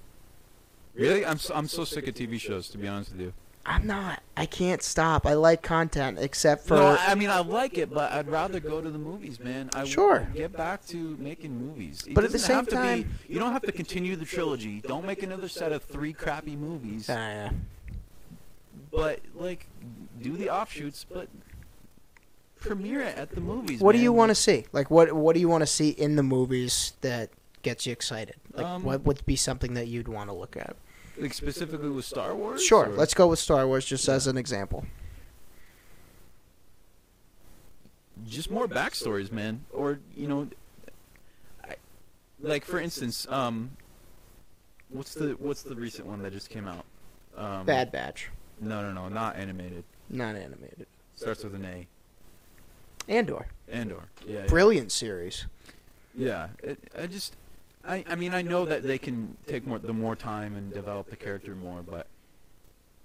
Really, I'm so, I'm so sick of TV shows. To be honest with you. I'm not. I can't stop. I like content, except for no, I mean I like it, but I'd rather go to the movies, man. I Sure. get back to making movies. It But at the same to be- time- you don't have to continue the trilogy. Don't make another set of three crappy movies. Uh, But like, do the offshoots, but premiere it at the movies. What do you want to see? Like, what what do you want to see in the movies that gets you excited? Like, Um, what would be something that you'd want to look at? Like specifically with Star Wars? Sure, or- let's go with Star Wars just as an example. just more backstories, man. Or you know, I, like for instance, um, what's the what's the recent one that just came out? Um, Bad Batch, No, no, no, not animated. not animated. Starts with an A. Andor, Andor. Yeah. yeah. brilliant series. Yeah. It, I just, I, I mean, I know that they can take more the more time and develop the character more, but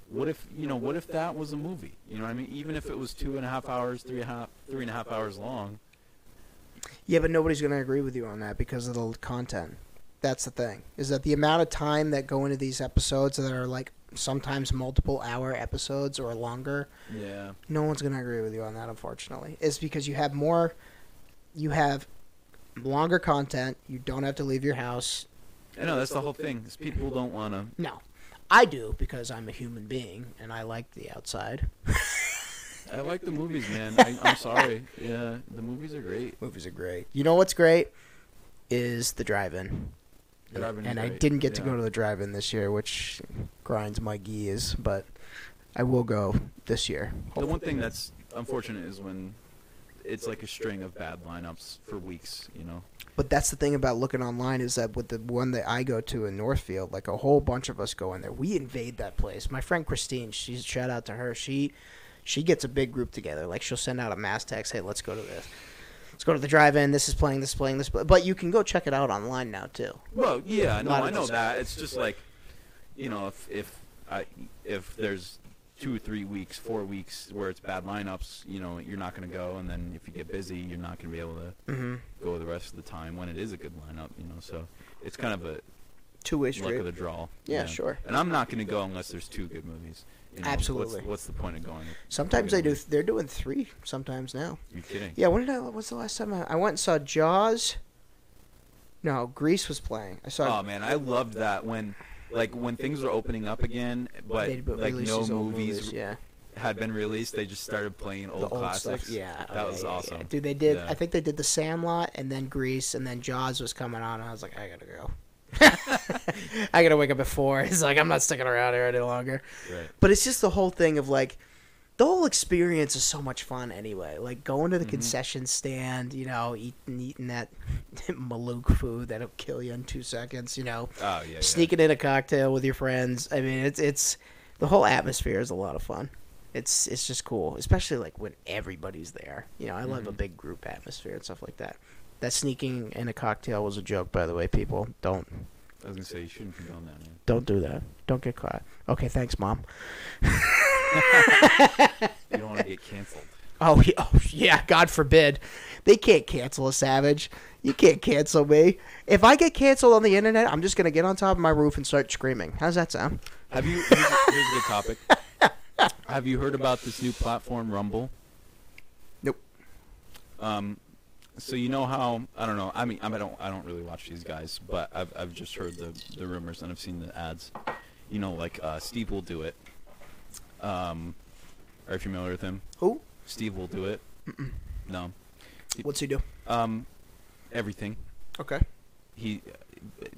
what if you know? What if that was a movie? You know what I mean? Even if it was two and a half hours, three and a half, three and a half hours long. Yeah, but nobody's going to agree with you on that because of the content. That's the thing. Is that the amount of time that go into these episodes that are like sometimes multiple hour episodes or longer Yeah. no one's going to agree with you on that unfortunately is because you have more you have longer content you don't have to leave your house I know that's the whole thing. Is people don't want to. no i do because i'm a human being and i like the outside I like the movies, man. I, I'm sorry. Yeah, the movies are great. movies are great you know what's great is the drive-in Drive-in is and i great, didn't get to yeah. go to the drive-in this year which grinds my gears but i will go this year The one thing that's unfortunate is when it's like a string of bad lineups for weeks. You know. But that's the thing about looking online is that with the one that I go to in Northfield, like a whole bunch of us go in there. We invade that place. My friend Christine, she's shout out to her. She she gets a big group together. Like she'll send out a mass text, "Hey, let's go to this. Let's go to the drive-in. This is playing. This is playing. This." But you can go check it out online now too. Well, yeah, no, I know that. It's just like, you know, if if I if there's two or three weeks, four weeks where it's bad lineups, you know, you're not going to go, and then if you get busy, you're not going to be able to Mm-hmm. go the rest of the time when it is a good lineup, you know. So it's kind of a Two-way luck street. of the draw. Yeah, sure. And I'm not going to go unless there's two good movies. You know, Absolutely. What's, what's the point of going? Sometimes they do. They're doing three. Sometimes now. You're kidding. Yeah. When did I? What's the last time I, I went and saw Jaws? No, Grease was playing. I saw. Oh man, I loved that when, like, when things were opening up again, but they'd like release no these old movies Yeah. had been released. They just started playing old, old classics. stuff. Yeah, that oh, was yeah, awesome. yeah. Dude, they did. I think they did the Sandlot and then Grease and then Jaws was coming on. And I was like, I gotta go. I gotta wake up at four. It's like I'm not sticking around here any longer. Right. But it's just the whole thing of like, the whole experience is so much fun anyway. Like going to the Mhm. concession stand, you know, eating eating that Malouk food that'll kill you in two seconds. You know, Oh yeah. yeah. sneaking in a cocktail with your friends. I mean, it's it's the whole atmosphere is a lot of fun. It's it's just cool, especially like when everybody's there. You know, I love a Mhm. big group atmosphere and stuff like that. That sneaking in a cocktail was a joke, by the way. People don't I was gonna say you shouldn't condone that, man. don't do that. Don't get caught. Okay, thanks, mom. You don't want to get canceled. Oh yeah, oh, yeah, God forbid. They can't cancel a savage. You can't cancel me. If I get canceled on the internet, I'm just gonna get on top of my roof and start screaming. How's that sound? Have you? Here's, here's a good topic. Have you heard about this new platform, Rumble? Nope. Um, so you know how I don't know. I mean, I don't. I don't really watch these guys, but I've I've just heard the the rumors and I've seen the ads. You know, like uh, Steve will do it. Um, are you familiar with him? Who? Steve will do it. No. What's he do? Um, everything. Okay. he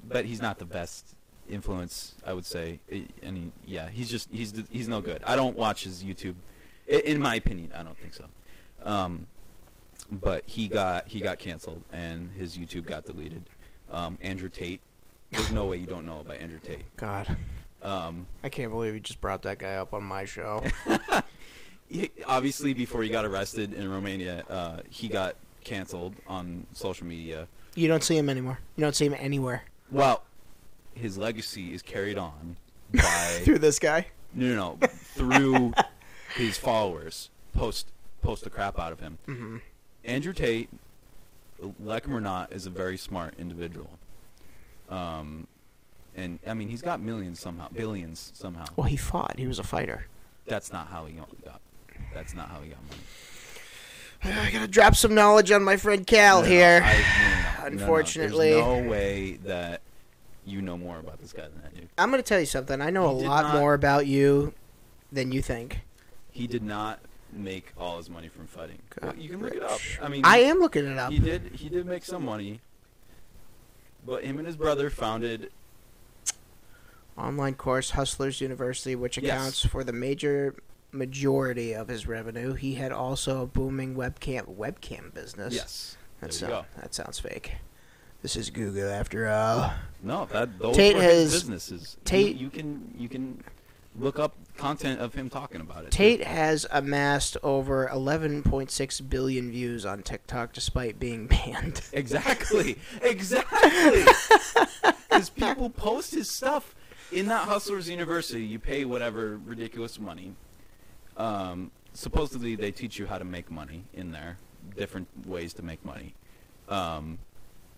but he's not the best influence i would say and he, yeah he's just he's he's no good i don't watch his youtube in my opinion i don't think so um but he got he got canceled and his youtube got deleted um andrew tate there's no way you don't know about andrew tate God, um I can't believe you just brought that guy up on my show. he, obviously before he got arrested in romania uh he got canceled on social media you don't see him anymore. You don't see him anywhere well his legacy is carried on by through this guy. No, no, no. Through his followers, post post the crap out of him. Mhm. Andrew Tate, like him or not, is a very smart individual. Um, and I mean, he's got millions somehow, billions somehow. Well, he fought. He was a fighter. That's not how he got. That's not how he got money. I gotta drop some knowledge on my friend Cal No, here. I- no, no, no, no, no. Unfortunately. there's no way that you know more about this guy than I do. I'm gonna tell you something. I know He a lot not- more about you than you think. He did not make all his money from fighting. God, you can look it up. I mean, I am looking it up. He did. He did make some money, but him and his brother founded. Online course Hustlers University, which Yes. accounts for the major majority of his revenue. He had also a booming webcam webcam business. Yes. There That's you uh, go. that sounds fake. This is Google after all. No, that those Tate has- businesses. Tate- You, you can you can look up content of him talking about it. Tate has amassed over 11.6 billion views on TikTok despite being banned. Exactly. Exactly. Because people post his stuff in that Hustlers University. You pay whatever ridiculous money. Um, supposedly, they teach you how to make money in there, different ways to make money. Um,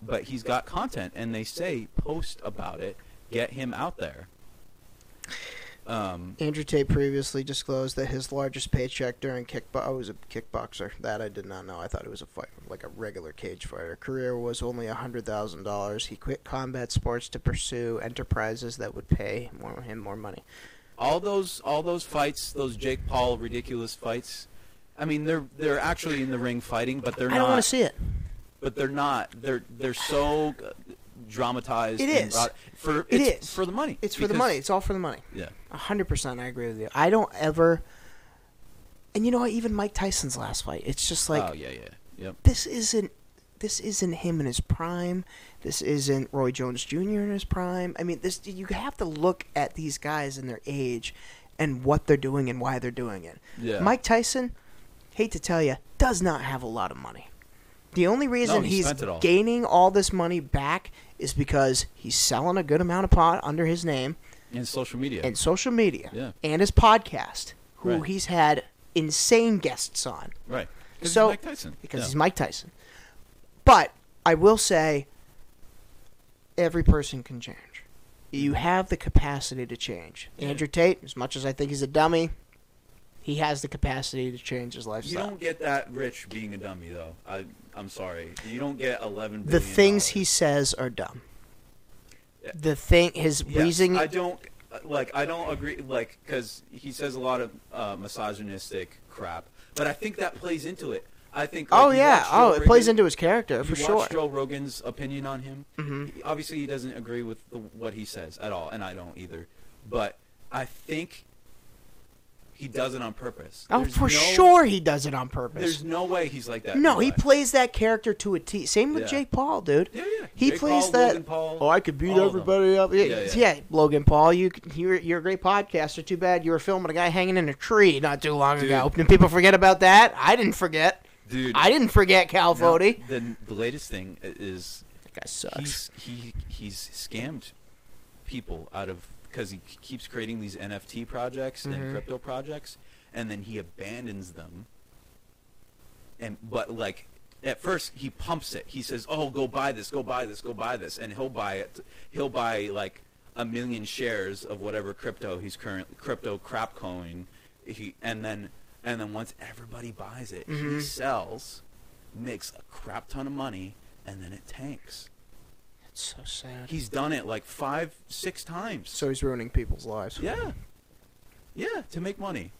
but he's got content, and they say post about it, get him out there. Um, Andrew Tate previously disclosed that his largest paycheck during kickbo- oh, was a kickboxer. That I did not know. I thought it was a fight, like a regular cage fighter. Career was only hundred thousand dollars. He quit combat sports to pursue enterprises that would pay more, him more money. all those all those fights, those Jake Paul ridiculous fights. I mean, they're they're actually in the ring fighting, but they're I don't want to see it. but they're not. They're they're so dramatized. It is. brought- for It it's is. for the money. It's for the money. It's all for the money. Yeah. A hundred percent, I agree with you. I don't ever. And you know what? Even Mike Tyson's last fight, it's just like oh yeah, yeah, yep. this isn't this isn't him in his prime. This isn't Roy Jones Jr. in his prime. I mean, this you have to look at these guys and their age and what they're doing and why they're doing it. Yeah. Mike Tyson, hate to tell you, does not have a lot of money. The only reason he he's all. gaining all this money back is because he's selling a good amount of pot under his name And social media. and social media Yeah. and his podcast, who Right. he's had insane guests on right. 'Cause So- Mike Tyson. because Yeah. he's Mike Tyson. But I will say, every person can change. You mm-hmm. have the capacity to change. Yeah. Andrew Tate, as much as I think he's a dummy, he has the capacity to change his lifestyle. You don't get that rich being a dummy, though. I, I'm sorry. You don't get 11 the things he says are dumb. Yeah. The thing, his reasoning. I don't like. I don't agree. Like, because he says a lot of uh, misogynistic crap, but I think that plays into it. I think. like, oh yeah, oh it plays into his character you for watch sure. Joe Rogan's opinion on him. Mhm. He- obviously, he doesn't agree with the, what he says at all, and I don't either. But I think he does it on purpose. Oh, There's for no- sure he does it on purpose. There's no way he's like that. no, he life. plays that character to a T. Same with Yeah. Jake Paul, dude. Yeah, yeah. He Jake plays Paul, that. Logan Paul, oh, I could beat all of them. everybody up. Yeah, Yeah, yeah. yeah. Logan Paul, you you're you're a great podcaster. Too bad you were filming a guy hanging in a tree not too long Dude. ago. Did people forget about that? I didn't forget. Dude, I didn't forget Cal now, Fody. The, the latest thing is That guy sucks. he's he he's scammed people out of because he keeps creating these NFT projects Mhm. and crypto projects, and then he abandons them. And but like at first he pumps it. He says, "Oh, go buy this, go buy this, go buy this," and he'll buy it. He'll buy like a million shares of whatever crypto he's current crypto crap coin. He and then and then once everybody buys it, he Mhm. sells, makes a crap ton of money, and then it tanks. It's so sad. He's done it like five, six times. So he's ruining people's lives. yeah, yeah, to make money.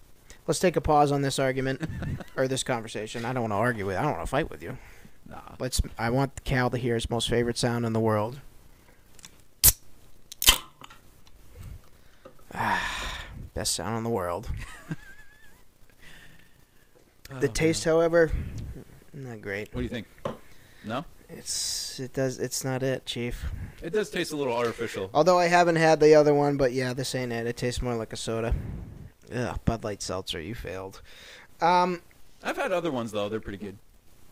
Let's take a pause on this argument or this conversation. I don't want to argue with. I don't want to fight with you. Nah, Let's. I want Cal to hear his most favorite sound in the world. Ah, best sound in the world. The taste, however, not great. What do you think? No, It's it does it's not it, Chief. it does taste a little artificial. Although I haven't had the other one, but yeah, this ain't it. It tastes more like a soda. Ugh, Bud Light Seltzer, you failed. Um, I've had other ones though; they're pretty good.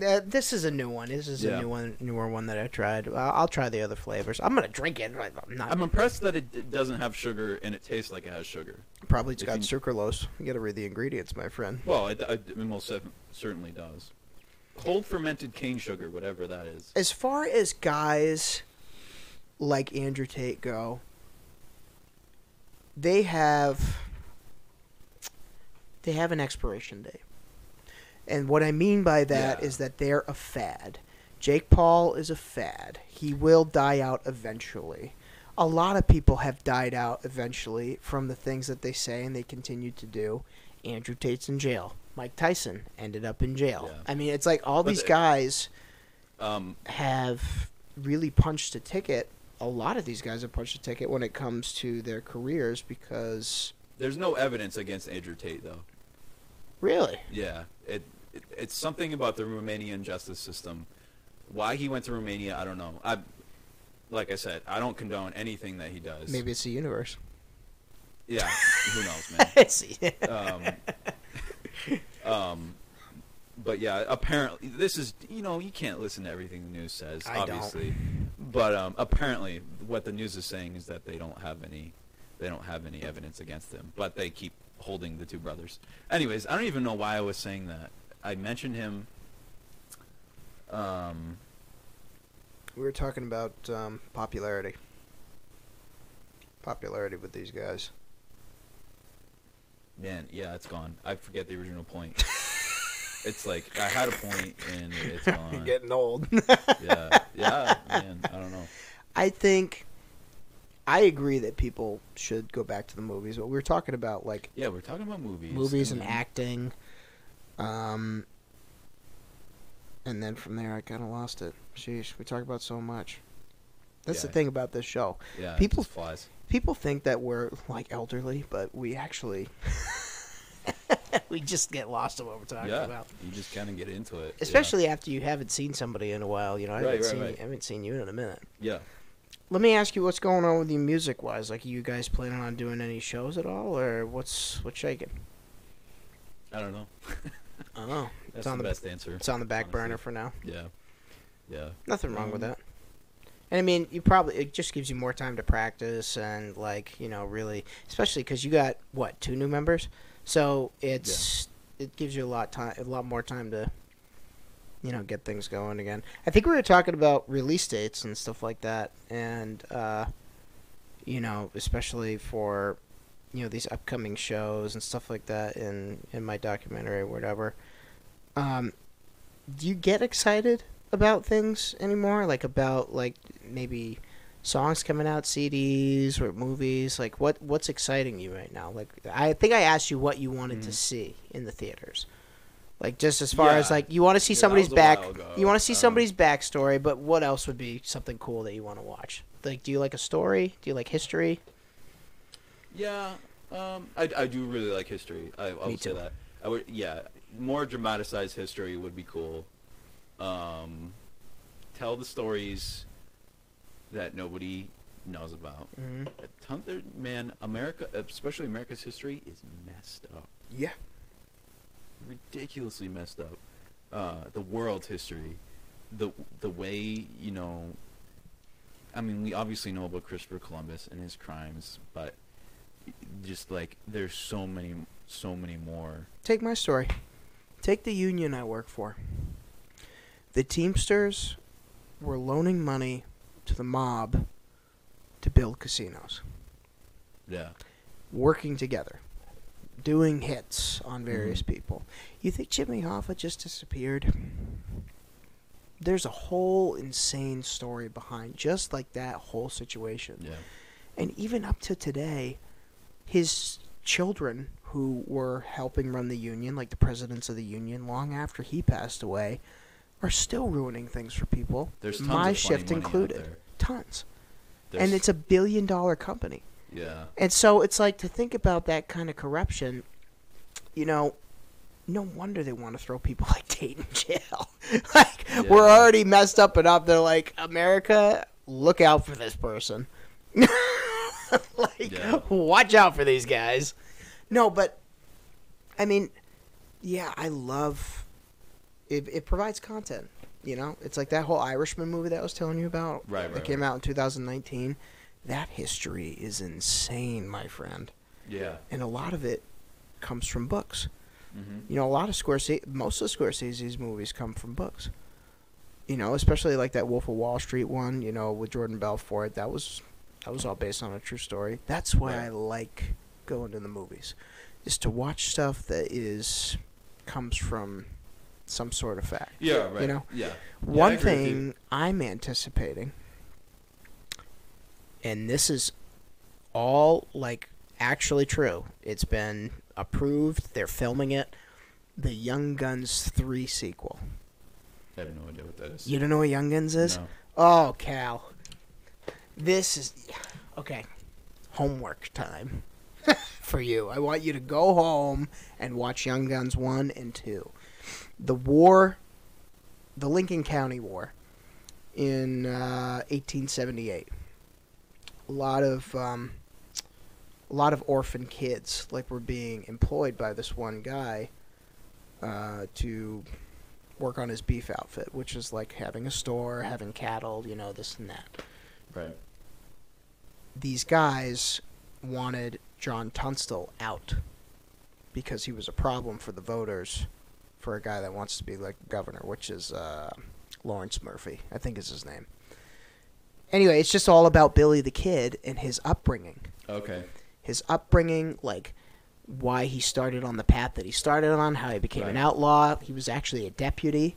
uh, this is a new one. This is Yeah. a new one, newer one that I tried. Uh, I'll try the other flavors. I'm gonna drink it. I'm. I'm impressed that it, it doesn't have sugar and it tastes like it has sugar. probably it's if got you- sucralose. You gotta read the ingredients, my friend. Well, it, it, it most certainly does. Cold fermented cane sugar, whatever that is. As far as guys like Andrew Tate go, they have they have an expiration date. And what I mean by that is Yeah. that they're a fad. Jake Paul is a fad. He will die out eventually. A lot of people have died out eventually from the things that they say and they continue to do. Andrew Tate's in jail. Mike Tyson ended up in jail. Yeah. I mean, it's like all But these the- guys Um, have really punched a ticket. A lot of these guys have punched a ticket when it comes to their careers because there's no evidence against Andrew Tate though. really, Yeah, it, it it's something about the Romanian justice system. Why he went to Romania, I don't know. I, like I said, I don't condone anything that he does. maybe it's the universe. Yeah, who knows, man. Um, um, but yeah, apparently this is you know you can't listen to everything the news says, I don't. obviously. But um, apparently, what the news is saying is that they don't have any, they don't have any evidence against them, but they keep holding the two brothers. Anyways, I don't even know why I was saying that. I mentioned him. Um, we were talking about um, popularity. Popularity with these guys. Man, yeah, it's gone. I forget the original point. it's like I had a point and it's gone. Getting old. yeah, yeah, man. I don't know. I think I agree that people should go back to the movies, but we are talking about like Yeah, we're talking about movies. movies and then- acting. Um, and then from there, I kind of lost it. Sheesh, we talk about so much. That's the thing about this show. Yeah, people- people flies. People think that we're like elderly, but we actually we just get lost in what we're talking yeah, about. you just kind of get into it. yeah. Especially after you haven't seen somebody in a while. You know, I haven't, right, seen, right. I haven't seen you in a minute. Yeah. Let me ask you what's going on with you music wise. Like, are you guys planning on doing any shows at all, or what's what's shaking? I don't know. I don't know. That's on the the- best answer. It's on the back honestly. burner for now. Yeah. Yeah. Nothing wrong with Um, that. And I mean, you probably it just gives you more time to practice and like you know really, especially because you got what two new members, so it's it gives you a lot time, a lot more time to, you know, get things going again. I think we were talking about release dates and stuff like that, and uh, you know, especially for you know these upcoming shows and stuff like that in in my documentary or whatever. Um, do you get excited about things anymore? Like about like maybe songs coming out, CDs or movies? Like what what's exciting you right now? Like I think I asked you what you wanted to Mm. see in the theaters. Like just as far as like you want to see Yeah, somebody's back, you want to see Um, somebody's backstory, but what else would be something cool that you want to watch? Like, do you like a story? Do you like history? Yeah, um, I, I do really like history. I, I Me would say too. that. I would, yeah, more dramatized history would be cool. Um, tell the stories that nobody knows about. Mm-hmm. There, man, America, especially America's history, is messed up. Yeah. Ridiculously messed up. Uh, the world's history, the the way you know. I mean, we obviously know about Christopher Columbus and his crimes, but just like there's so many, so many more. Take my story. Take the union I work for. The Teamsters were loaning money to the mob to build casinos, Yeah. working together, doing hits on mm-hmm. various people. You think Jimmy Hoffa just disappeared? There's a whole insane story behind just like that whole situation. Yeah. And even up to today, his children who were helping run the union, like the presidents of the union, long after he passed away, are still ruining things for people. There's tons my of shift included. Tons. There's- And it's a billion dollar company. yeah. And so it's like to think about that kind of corruption, you know, no wonder they want to throw people like Tate in jail. like, we're already messed up enough. They're like, America, look out for this person. like, Yeah. watch out for these guys. No, but, I mean, yeah, I love it. It provides content. You know, it's like that whole Irishman movie that I was telling you about. Right, That right, came right. out in 2019. That history is insane, my friend, Yeah. and a lot of it comes from books. hmm You know, a lot of Scorsese, most of Scorsese's movies come from books. You know, especially like that Wolf of Wall Street one. You know, with Jordan Belfort, that was that was all based on a true story. That's why Right. I like going to the movies, is to watch stuff that is comes from some sort of fact. Yeah. Right. know, Yeah. One I agree with you. thing I'm anticipating, and this is all like actually true. It's been approved. They're filming it. The Young Guns 3 sequel. I have no idea what that is. You don't know what Young Guns is? No. Oh, Cal. This is. Okay. Homework time for you. I want you to go home and watch Young Guns 1 and 2. The war, the Lincoln County War in uh, 1878. A lot of. Um, a lot of orphan kids like were being employed by this one guy uh, to work on his beef outfit, which is like having a store, having cattle, you know, this and that. Right. These guys wanted John Tunstall out because he was a problem for the voters for a guy that wants to be like governor, which is uh, Lawrence Murphy, I think is his name. Anyway, it's just all about Billy the Kid and his upbringing. Okay. His upbringing, like why he started on the path that he started on, how he became an outlaw. He was actually a deputy.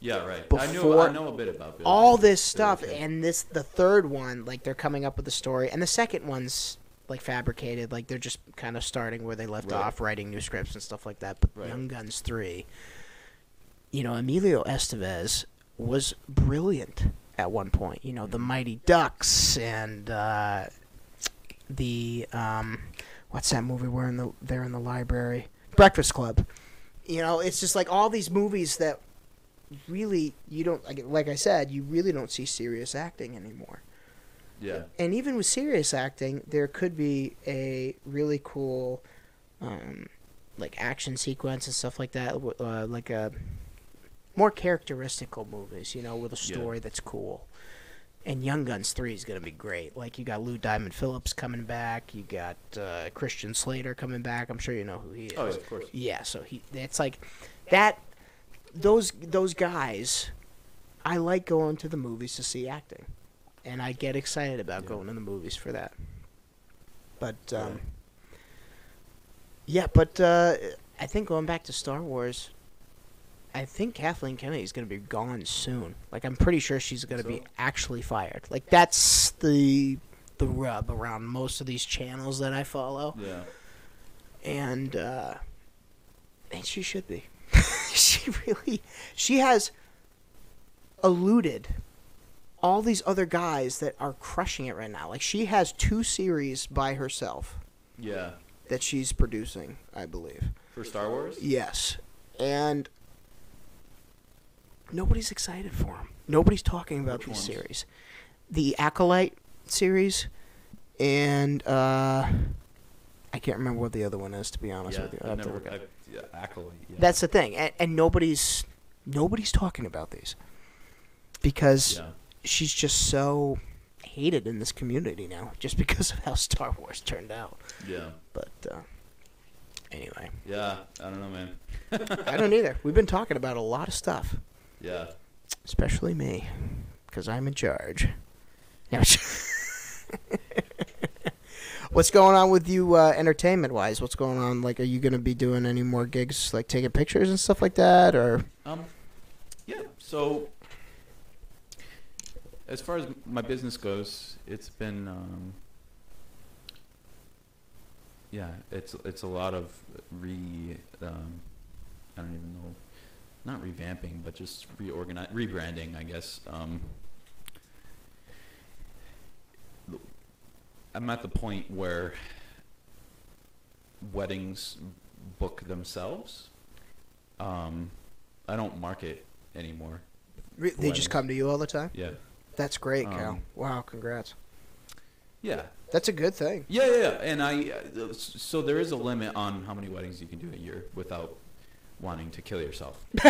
Yeah. Right. I know. I know a bit about Billy. all this stuff Kid. and this the third one like they're coming up with a story and the second one's like fabricated like they're just kind of starting where they left Right. off writing new scripts and stuff like that but Right. young guns 3 you know emilio estevez was brilliant at one point you know the Mm-hmm. mighty ducks and uh, the um, what's that movie where in the they're in the library Breakfast Club. You know, it's just like all these movies that really you don't like. Like I said, you really don't see serious acting anymore. Yeah. And even with serious acting, there could be a really cool, um, like action sequence and stuff like that, uh, like a more characteristical movies. You know, with a Yeah. story that's cool. And Young Guns Three is gonna be great. Like you got Lou Diamond Phillips coming back, you got uh, Christian Slater coming back. I'm sure you know who he is. Oh, yeah, of course. Yeah, so he it's like that those those guys I like going to the movies to see acting. And I get excited about Yeah. going to the movies for that. But um Right. Yeah, but uh I think going back to Star Wars I think Kathleen Kennedy is going to be gone soon. Like I'm pretty sure she's going to be actually fired. Like that's the the rub around most of these channels that I follow Yeah. and uh, and she should be. she really she has eluded all these other guys that are crushing it right now. Like she has two series by herself Yeah. that she's producing, I believe. For Star Wars? Yes, and nobody's excited for them. Nobody's talking about Which these ones? series. The Acolyte series, and uh, I can't remember what the other one is. To be honest Yeah. with you, I have to look at it. Yeah, Acolyte. Yeah. That's the thing, and, and nobody's nobody's talking about these because Yeah. She's just so hated in this community now, just because of how Star Wars turned out. Yeah. But uh, anyway, Yeah. I don't know, man. I don't either. We've been talking about a lot of stuff. Yeah. especially me, because I'm in charge. What's going on with you, uh, entertainment-wise? What's going on? Like, are you gonna be doing any more gigs, like taking pictures and stuff like that, or? Um, yeah. So, as far as my business goes, it's been, um, yeah, it's it's a lot of re, um, I don't even know, not revamping, but just reorganize, rebranding, I guess. Um, I'm at the point where weddings book themselves. Um, I don't market anymore. Re- they just come to you all the time. Yeah. That's great, Cal. Um, Wow, congrats. Yeah. That's a good thing. Yeah, yeah, yeah. And I, uh, so there is a limit on how many weddings you can do a year without wanting to kill yourself.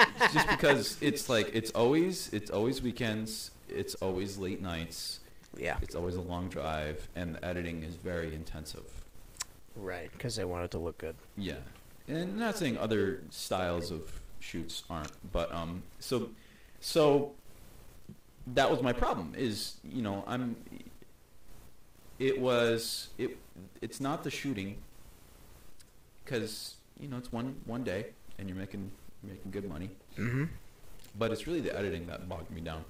Uh, just because it's like it's always it's always weekends, it's always late nights, Yeah. it's always a long drive, and the editing is very intensive. Right, because they want it to look good. Yeah, and not saying other styles of shoots aren't, but um, so so that was my problem. Is you know I'm. It was it. It's not the shooting because you know it's one one day and you're making making good money, Mm-hmm. but it's really the editing that bogged me down.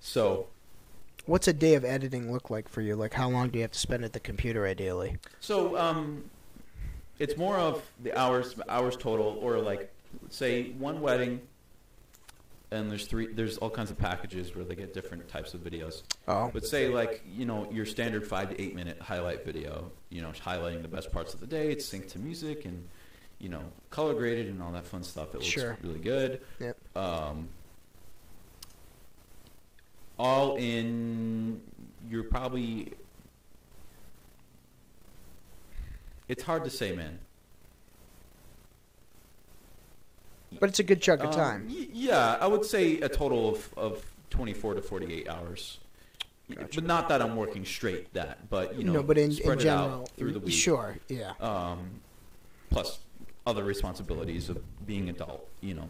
So What's a day of editing look like for you? Like, how long do you have to spend at the computer, ideally? So um, it's more of the hours hours total, or like say one wedding, and there's three. There's all kinds of packages where they get different types of videos. Oh, But say like you know your standard five to eight minute highlight video, you know highlighting the best parts of the day. It's synced to music and you know color graded and all that fun stuff. It looks Sure. really good. Yep. Um, all in, you're probably. It's hard to say, man. But it's a good chunk of Um, time. y- yeah, I would say a total of, of 24 to 48 hours. Gotcha. But not that I'm working straight that, but you know, no, but in, spread in it general, out through the week. sure, yeah. Um, plus other responsibilities of being adult, you know.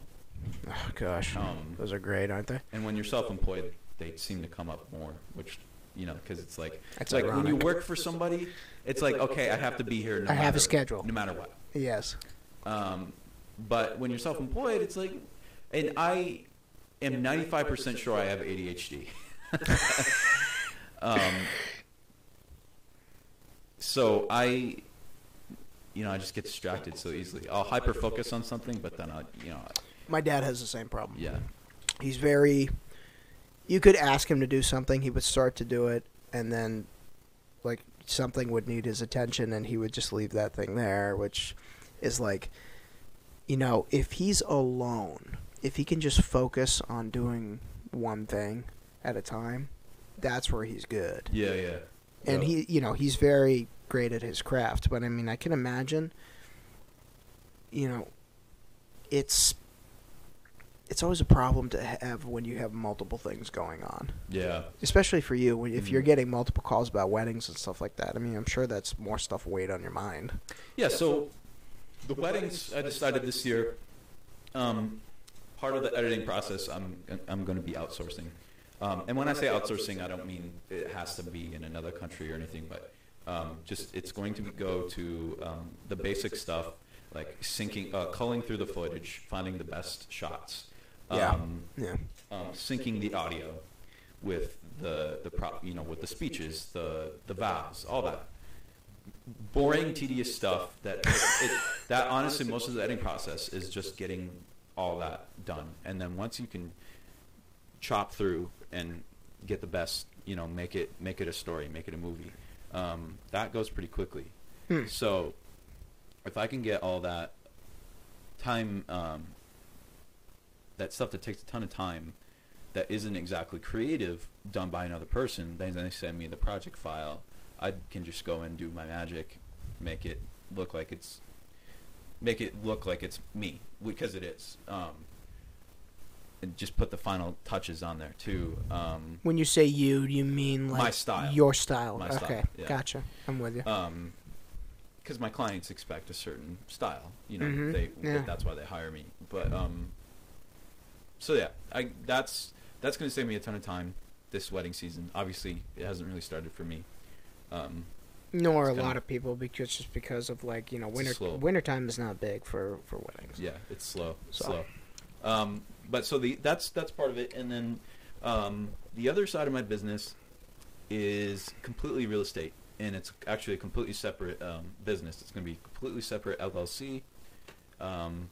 Oh gosh, Um, those are great, aren't they? And when you're self-employed, they seem to come up more, which you know, because it's like That's it's like when you work for somebody, it's like okay, I have to be here. No I have a schedule. no matter what. Yes. Um, but when you're self-employed, it's like, and I am 95% sure I have ADHD. um, so I, you know, I just get distracted so easily. I'll hyper focus on something, but then I, you know, My dad has the same problem. yeah, He's very. You could ask him to do something, he would start to do it, and then, like something would need his attention and he would just leave that thing there, which is like, you know, if he's alone, if he can just focus on doing one thing at a time, that's where he's good. Yeah, yeah. And Yep. he, you know, he's very great at his craft. But I mean, I can imagine, you know, it's it's always a problem to have when you have multiple things going on Yeah. especially for you when, if you're Mhm. getting multiple calls about weddings and stuff like that i mean i'm sure that's more stuff weighed on your mind Yeah, so the weddings I decided this year, um, part of the editing process I'm I'm going to be outsourcing. Um, and when I say outsourcing, I don't mean it has to be in another country or anything, but um, just it's going to go to um, the basic stuff like syncing, uh, culling through the footage, finding the best shots, Yeah. um, yeah. um, syncing the audio with the the prop, you know, with the speeches, the the vows, all that boring, tedious stuff. That it, that honestly, most of the editing process is just getting all that done, and then once you can chop through and get the best, you know, make it make it a story, make it a movie. Um, that goes pretty quickly. Hmm. So if I can get all that time, um, that stuff that takes a ton of time, that isn't exactly creative, done by another person, then they send me the project file. I can just go and do my magic, make it look like it's, make it look like it's me because it is. Um, and just put the final touches on there too. Um, when you say you you mean like My style. your style My style, okay yeah. gotcha i'm with you um, because my clients expect a certain style. You know, Mhm, they yeah. that's why they hire me. But um, so yeah, I that's that's going to save me a ton of time this wedding season. Obviously, it hasn't really started for me. Um, nor a kinda- lot of people because just because of like you know winter slow. wintertime is not big for for weddings yeah, it's slow, So- slow. Um, but so the that's that's part of it, and then um, the other side of my business is completely real estate, and it's actually a completely separate um, business. It's going to be completely separate LLC, um,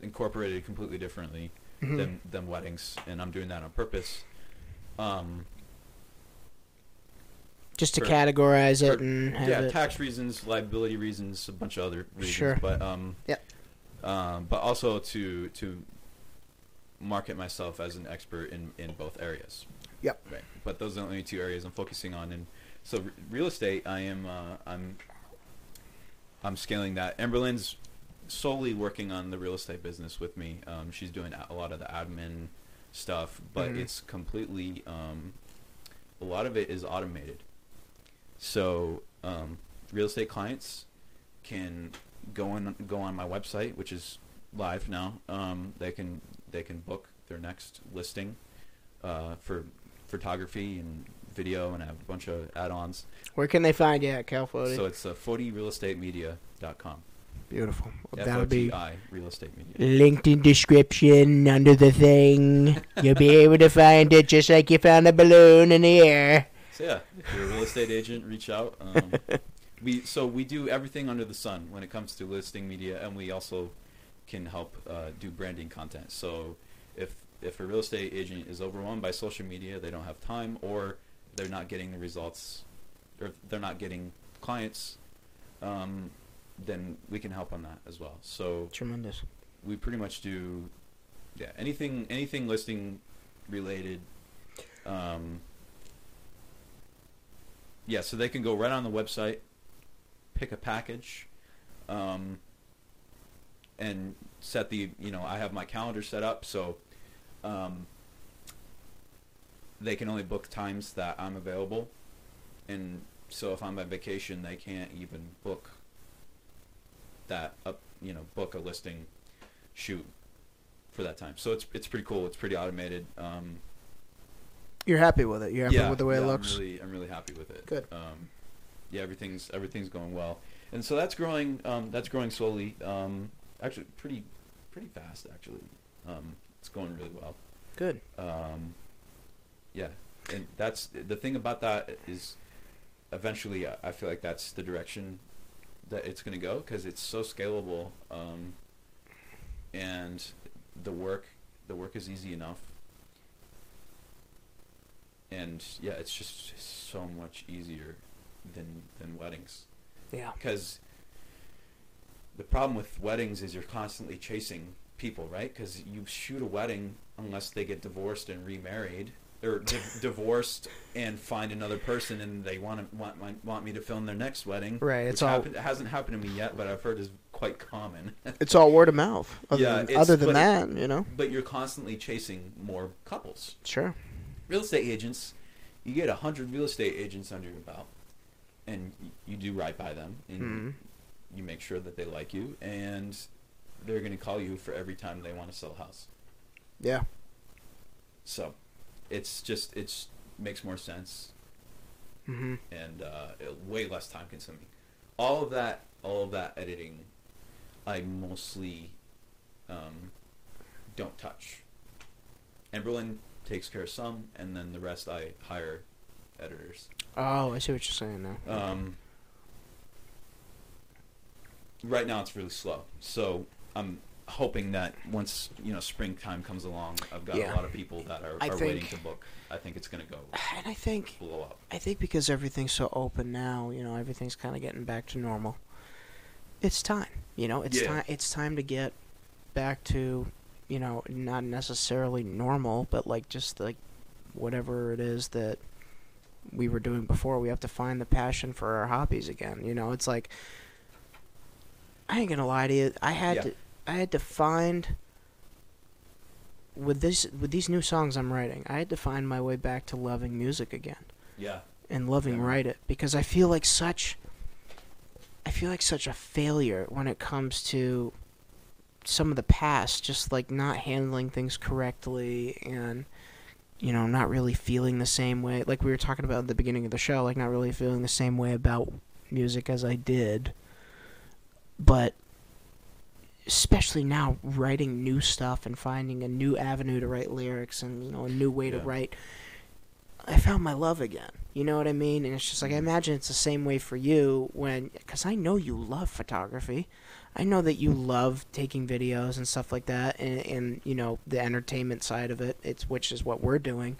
incorporated completely differently Mhm. than than weddings, and I'm doing that on purpose. Um, just to for- categorize it and have yeah, it tax reasons, liability reasons, a bunch of other reasons. Sure. But um, Yep. um, but also to to market myself as an expert in in both areas. Yep. Right. But those are the only two areas I'm focusing on, and so re- real estate, I am uh, I'm I'm scaling that. Emberlin's solely working on the real estate business with me. Um, she's doing a a lot of the admin stuff, but Mhm. it's completely um, a lot of it is automated. So um, real estate clients can go on go on my website, which is live now. Um, they can they can book their next listing uh, for photography and video, and I have a bunch of add-ons. where can they find you at cal? So it's uh, fotirealestatemedia.com. beautiful Well, that'll be real estate media. linked in description under the thing you'll be able to find it just like you found a balloon in the air So yeah, if you're a real estate agent, reach out. Um, we so we do everything under the sun when it comes to listing media, and we also can help uh, do branding content. So if if a real estate agent is overwhelmed by social media, they don't have time, or they're not getting the results, or they're not getting clients, um, then we can help on that as well. So tremendous we pretty much do yeah anything anything listing related um yeah so they can go right on the website pick a package um and set the you know i have my calendar set up so um they can only book times that i'm available and so if i'm on vacation they can't even book that up you know book a listing shoot for that time. So it's it's pretty cool. It's pretty automated. Um, you're happy with it you're happy yeah, with the way yeah, it looks I'm really I'm really happy with it. Good. Um, yeah, everything's everything's going well, and so that's growing. Um, that's growing slowly. Um, actually, pretty pretty fast. Actually, um, it's going really well. good Um, yeah, and that's the thing about that is eventually I- feel like that's the direction that it's going to go because it's so scalable um, and the work the work is easy enough and yeah it's just so much easier than than weddings Yeah. because the problem with weddings is you're constantly chasing people, right? Because you shoot a wedding unless they get divorced and remarried, or di- divorced and find another person, and they want to want want- want me to film their next wedding. Right, it's all- it hasn't happened to me yet, but I've heard is quite common. It's all word of mouth. Other Yeah, than, other than that, it- you know. but you're constantly chasing more couples. Sure. Real estate agents, you get a hundred real estate agents under your belt, and you do right by them, and Mhm. you make sure that they like you, and they're going to call you for every time they want to sell a house. Yeah. So, it's just it's makes more sense hmm and uh, way less time consuming. All of that, all of that editing, I mostly um, don't touch. Emberlin takes care of some, and then the rest I hire editors. Oh, I see what you're saying now. Um, right now, it's really slow, so I'm hoping that once you know springtime comes along, I've got Yeah. a lot of people that are, are think- waiting to book. I think it's going to go and I think blow up. I think because everything's so open now, you know, everything's kind of getting back to normal. It's time, you know, it's Yeah. time. It's time to get back to, you know, not necessarily normal, but like just like whatever it is that we were doing before. We have to find the passion for our hobbies again. You know, it's like I ain't gonna lie to you. I had Yeah. to, I had to find with this with these new songs I'm writing. I had to find my way back to loving music again Yeah, and loving Yeah. write it because I feel like such I feel like such a failure when it comes to some of the past just like not handling things correctly and you know not really feeling the same way like we were talking about at the beginning of the show like not really feeling the same way about music as I did but especially now writing new stuff and finding a new avenue to write lyrics and you know a new way to write I found my love again. You know what I mean? And it's just like I mm-hmm. imagine it's the same way for you when cuz I know you love photography. I know that you love taking videos and stuff like that and and you know the entertainment side of it. It's which is what we're doing.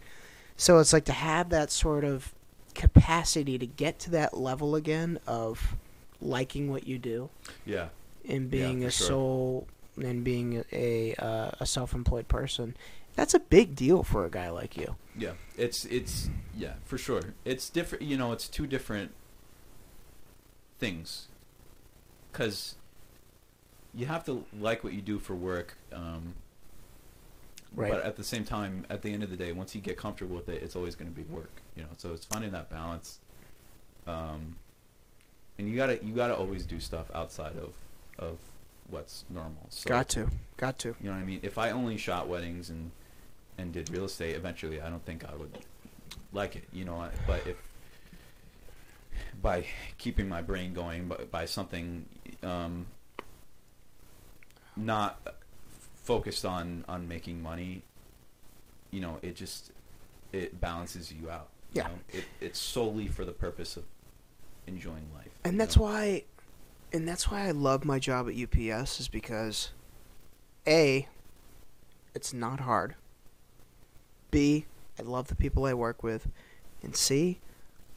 So it's like to have that sort of capacity to get to that level again of liking what you do yeah, and being for a sure. soul and being a uh, a self-employed person. That's a big deal for a guy like you. yeah. It's it's yeah for sure. It's different. You know, it's two different things. Because you have to like what you do for work. Um, Right. But at the same time, at the end of the day, once you get comfortable with it, it's always going to be work. You know, so it's finding that balance. Um, and you gotta you gotta always do stuff outside of of what's normal. So, Got to. Got to. You know what I mean? If I only shot weddings and and did real estate, eventually, I don't think I would like it. You know, but if by keeping my brain going, by, by something um, not focused on on making money, you know, it just it balances you out. you Yeah. know? it, it's solely for the purpose of enjoying life. And that's know? why and that's why I love my job at UPS is because A it's not hard. B I love the people I work with. And C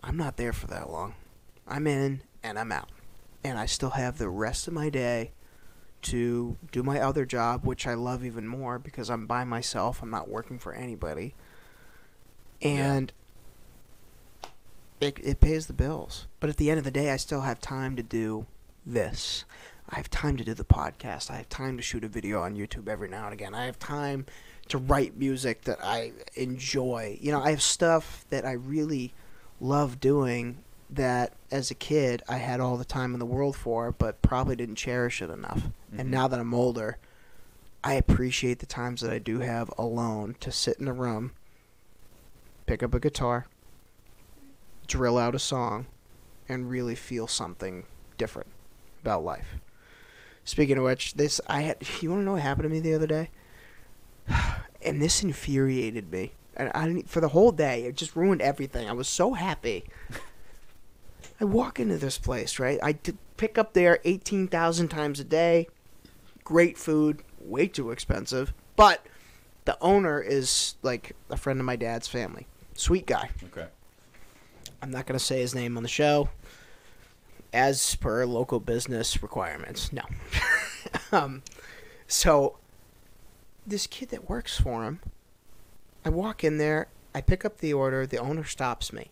I'm not there for that long. I'm in and I'm out. And I still have the rest of my day to do my other job, which I love even more because I'm by myself. I'm not working for anybody. And it, it pays the bills. But at the end of the day, I still have time to do this. I have time to do the podcast. I have time to shoot a video on YouTube every now and again. I have time to write music that I enjoy. You know, I have stuff that I really love doing that as a kid I had all the time in the world for, but probably didn't cherish it enough. And Mhm. now that I'm older, I appreciate the times that I do have alone to sit in a room, pick up a guitar, drill out a song, and really feel something different about life. Speaking of which, this I had you want to know what happened to me the other day? And this infuriated me. And I didn't for the whole day. It just ruined everything. I was so happy. I walk into this place, right? I pick up there 18,000 times a day. Great food, way too expensive. But the owner is like a friend of my dad's family. Sweet guy. Okay. I'm not going to say his name on the show, as per local business requirements. No. um, so, this kid that works for him, I walk in there, I pick up the order, the owner stops me,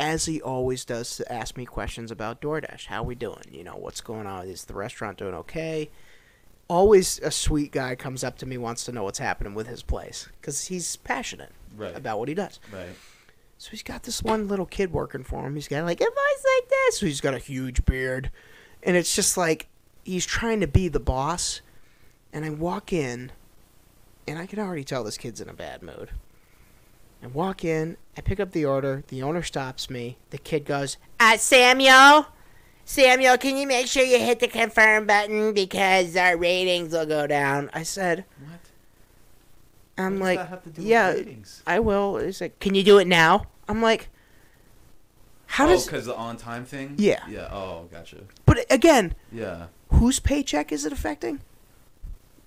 as he always does, to ask me questions about DoorDash. How we doing? You know, what's going on? Is the restaurant doing okay? Always a sweet guy comes up to me, wants to know what's happening with his place, because he's passionate Right. about what he does. Right. So he's got this one little kid working for him. He's got like advice like this. So he's got a huge beard, and it's just like he's trying to be the boss. And I walk in, and I can already tell this kid's in a bad mood. I walk in, I pick up the order. The owner stops me. The kid goes, "Uh, Samuel, Samuel, can you make sure you hit the confirm button because our ratings will go down?" I said, What? "I'm What does like, that have to do yeah, ratings? I will." He's like, "Can you do it now?" I'm like, "How oh, does?" because the on time thing. Yeah. Yeah. Oh, gotcha. But again, Yeah. whose paycheck is it affecting?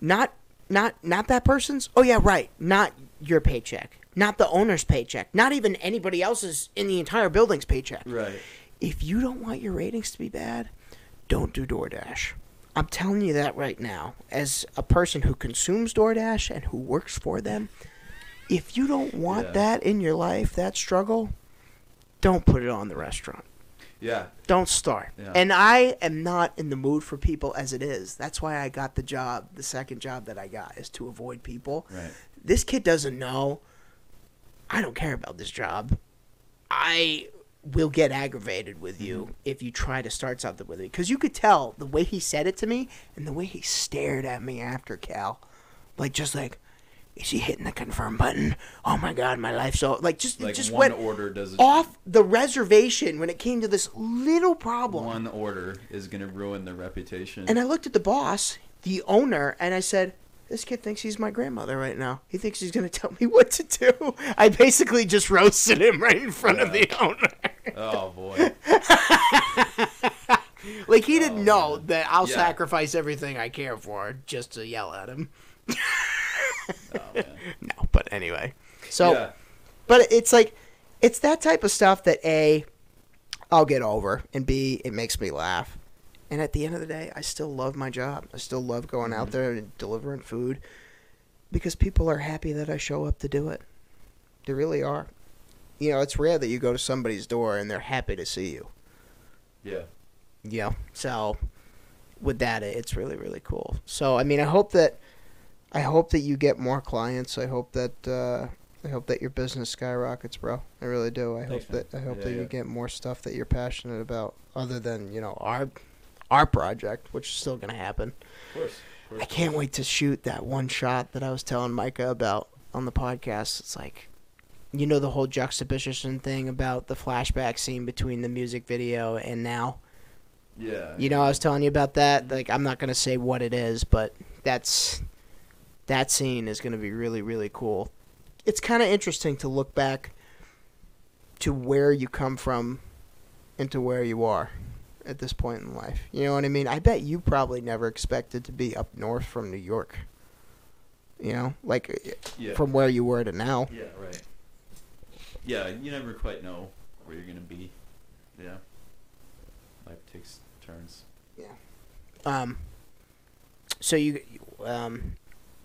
Not not not that person's. Oh yeah, right. Not your paycheck. Not the owner's paycheck. Not even anybody else's in the entire building's paycheck. Right. If you don't want your ratings to be bad, don't do DoorDash. I'm telling you that right now. As a person who consumes DoorDash and who works for them, if you don't want Yeah. that in your life, that struggle, don't put it on the restaurant. Yeah. Don't start. Yeah. And I am not in the mood for people as it is. That's why I got the job, the second job that I got, is to avoid people. Right. This kid doesn't know. I don't care about this job. I will get aggravated with you Mm-hmm. if you try to start something with me. Because you could tell the way he said it to me and the way he stared at me after Cal. Like, just like, is he hitting the confirm button? Oh my God, my life's so. Like, just, Like just one went order doesn't. off the reservation when it came to this little problem. One order is gonna ruin the reputation. And I looked at the boss, the owner, and I said, "This kid thinks he's my grandmother right now. He thinks he's gonna tell me what to do." I basically just roasted him right in front of the owner. oh boy. like he didn't Oh, know man. that I'll Yeah. sacrifice everything I care for just to yell at him. Oh man. No, but anyway. So, yeah. but it's like, it's that type of stuff that a, I'll get over, and b, it makes me laugh. And at the end of the day, I still love my job. I still love going out there and delivering food because people are happy that I show up to do it. They really are. You know, it's rare that you go to somebody's door and they're happy to see you. Yeah. Yeah. So with that, it's really really cool. So I mean, I hope that I hope that you get more clients. I hope that uh, I hope that your business skyrockets, bro. I really do. I Thanks, hope that I hope Yeah, that yeah. you get more stuff that you're passionate about, other than you know our our project, which is still gonna happen. Of course. Of course. I can't wait to shoot that one shot that I was telling Micah about on the podcast. It's like, you know, the whole juxtaposition thing about the flashback scene between the music video and now. Yeah. You know, I was telling you about that. Like, I'm not gonna say what it is, but that's that scene is gonna be really, really cool. It's kind of interesting to look back to where you come from and to where you are at this point in life. You know what I mean? I bet you probably never expected to be up north from New York. You know, like Yeah. from where you were to now. Yeah. Right. Yeah. You never quite know where you're gonna be. Yeah. Life takes turns. Yeah. Um. So you, um,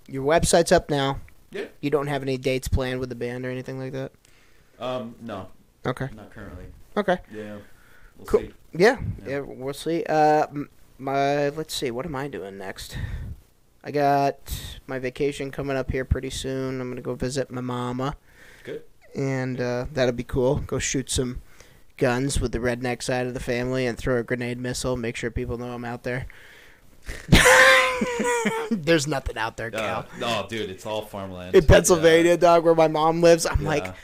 your website's up now. Yeah. You don't have any dates planned with the band or anything like that. Um. No. Okay. Not currently. Okay. Yeah. We'll Cool. see. Yeah. Yeah. Yeah. We'll see. Uh, my let's see. What am I doing next? I got my vacation coming up here pretty soon. I'm gonna go visit my mama. Good. And uh, that'll be cool. Go shoot some guns with the redneck side of the family and throw a grenade missile. Make sure people know I'm out there. There's nothing out there, Cal. Uh, no, dude, it's all farmland. In Pennsylvania, dog, where my mom lives, I'm Yeah. like,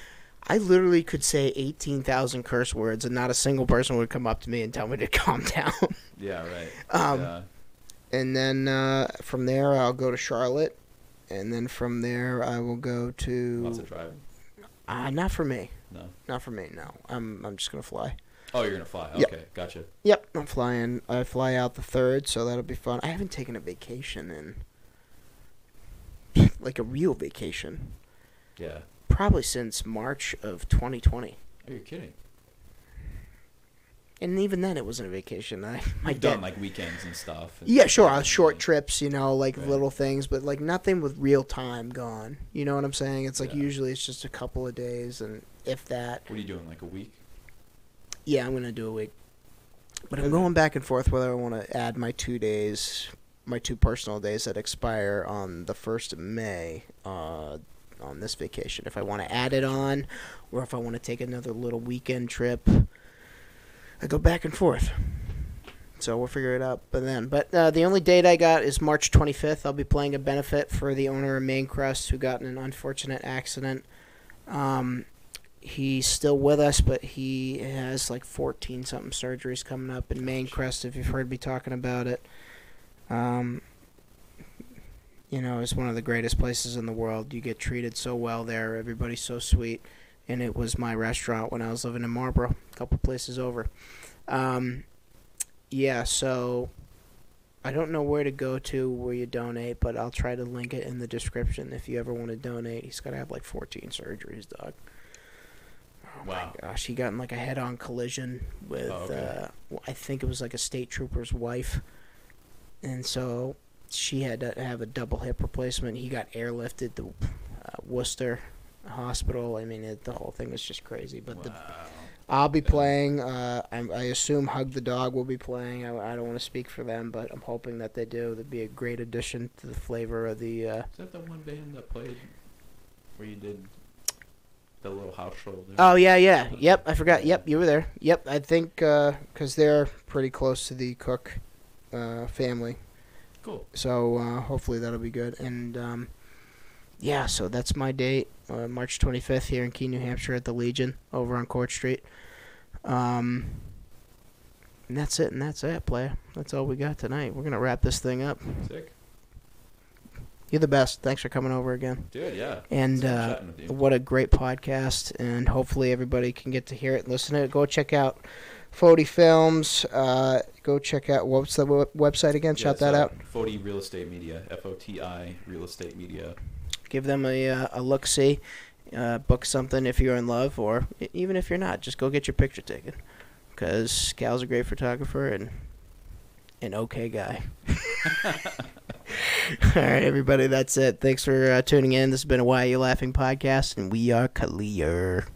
I literally could say 18,000 curse words and not a single person would come up to me and tell me to calm down. Yeah. Right. Um, yeah. and then uh, from there, I'll go to Charlotte. And then from there, I will go to. Lots to. of driving. Uh, not for me. No. Not for me, no. I'm, I'm just going to fly. Oh, you're gonna fly. Yep. Okay. Gotcha. Yep, I'm flying. I fly out the third, so that'll be fun. I haven't taken a vacation in. like a real vacation. Yeah. Probably since March of 2020. Are you kidding? and even then, it wasn't a vacation. I my I've dad, done like weekends and stuff. and yeah, sure, like on that. short trips, you know, like Right. little things, but like nothing with real time gone. You know what I'm saying? It's like Yeah. usually it's just a couple of days, and if that. What are you doing? Like a week? Yeah, I'm gonna do a week, but I'm going back and forth whether I want to add my two days, my two personal days that expire on the first of May, uh, on this vacation. If I want to add it on, or if I want to take another little weekend trip. I go back and forth. So we'll figure it out by then. But uh, the only date I got is March 25th. I'll be playing a benefit for the owner of Main Crest who got in an unfortunate accident. Um, he's still with us, but he has like 14 something surgeries coming up in Main Crest. If you've heard me talking about it, um, you know, it's one of the greatest places in the world. You get treated so well there. Everybody's so sweet, and it was my restaurant when I was living in Marlboro, a couple places over. Um, yeah, so I don't know where to go to where you donate, but I'll try to link it in the description if you ever want to donate. He's got to have like 14 surgeries, dog. Oh Wow. my gosh, he got in like a head-on collision with, Oh, okay. uh, I think it was like a state trooper's wife, and so she had to have a double hip replacement. He got airlifted to uh, Worcester Hospital. I mean, it, the whole thing was just crazy. But the. I'll be playing. Uh, I, I assume Hug the Dog will be playing. I, I don't want to speak for them, but I'm hoping that they do. That'd be a great addition to the flavor of the. Uh... Is that the one band that played where you did the little house show? there? Oh yeah, yeah, yep. I forgot. Yep, you were there. Yep, I think because they're pretty close to the Cook uh, family, Cool. so uh, hopefully that'll be good. And um, yeah, so that's my date, uh, March 25th here in Keene, New Hampshire, at the Legion over on Court Street. Um, and that's it, and that's it, player. That's all we got tonight. We're gonna wrap this thing up. Sick. You're the best. Thanks for coming over again. Dude, yeah. And uh, chatting with you. what a great podcast, and hopefully everybody can get to hear it and listen to it. Go check out Foti Films. Uh, go check out what's the web- website again? Yeah, Shout that so, out. Foti Real Estate Media. F O T I Real Estate Media. Give them a uh, a look. See, uh, book something if you're in love, or even if you're not, just go get your picture taken. Because Cal's a great photographer and an okay guy. All right, everybody, that's it. Thanks for uh, tuning in. This has been a Why Are You Laughing podcast, and we are clear.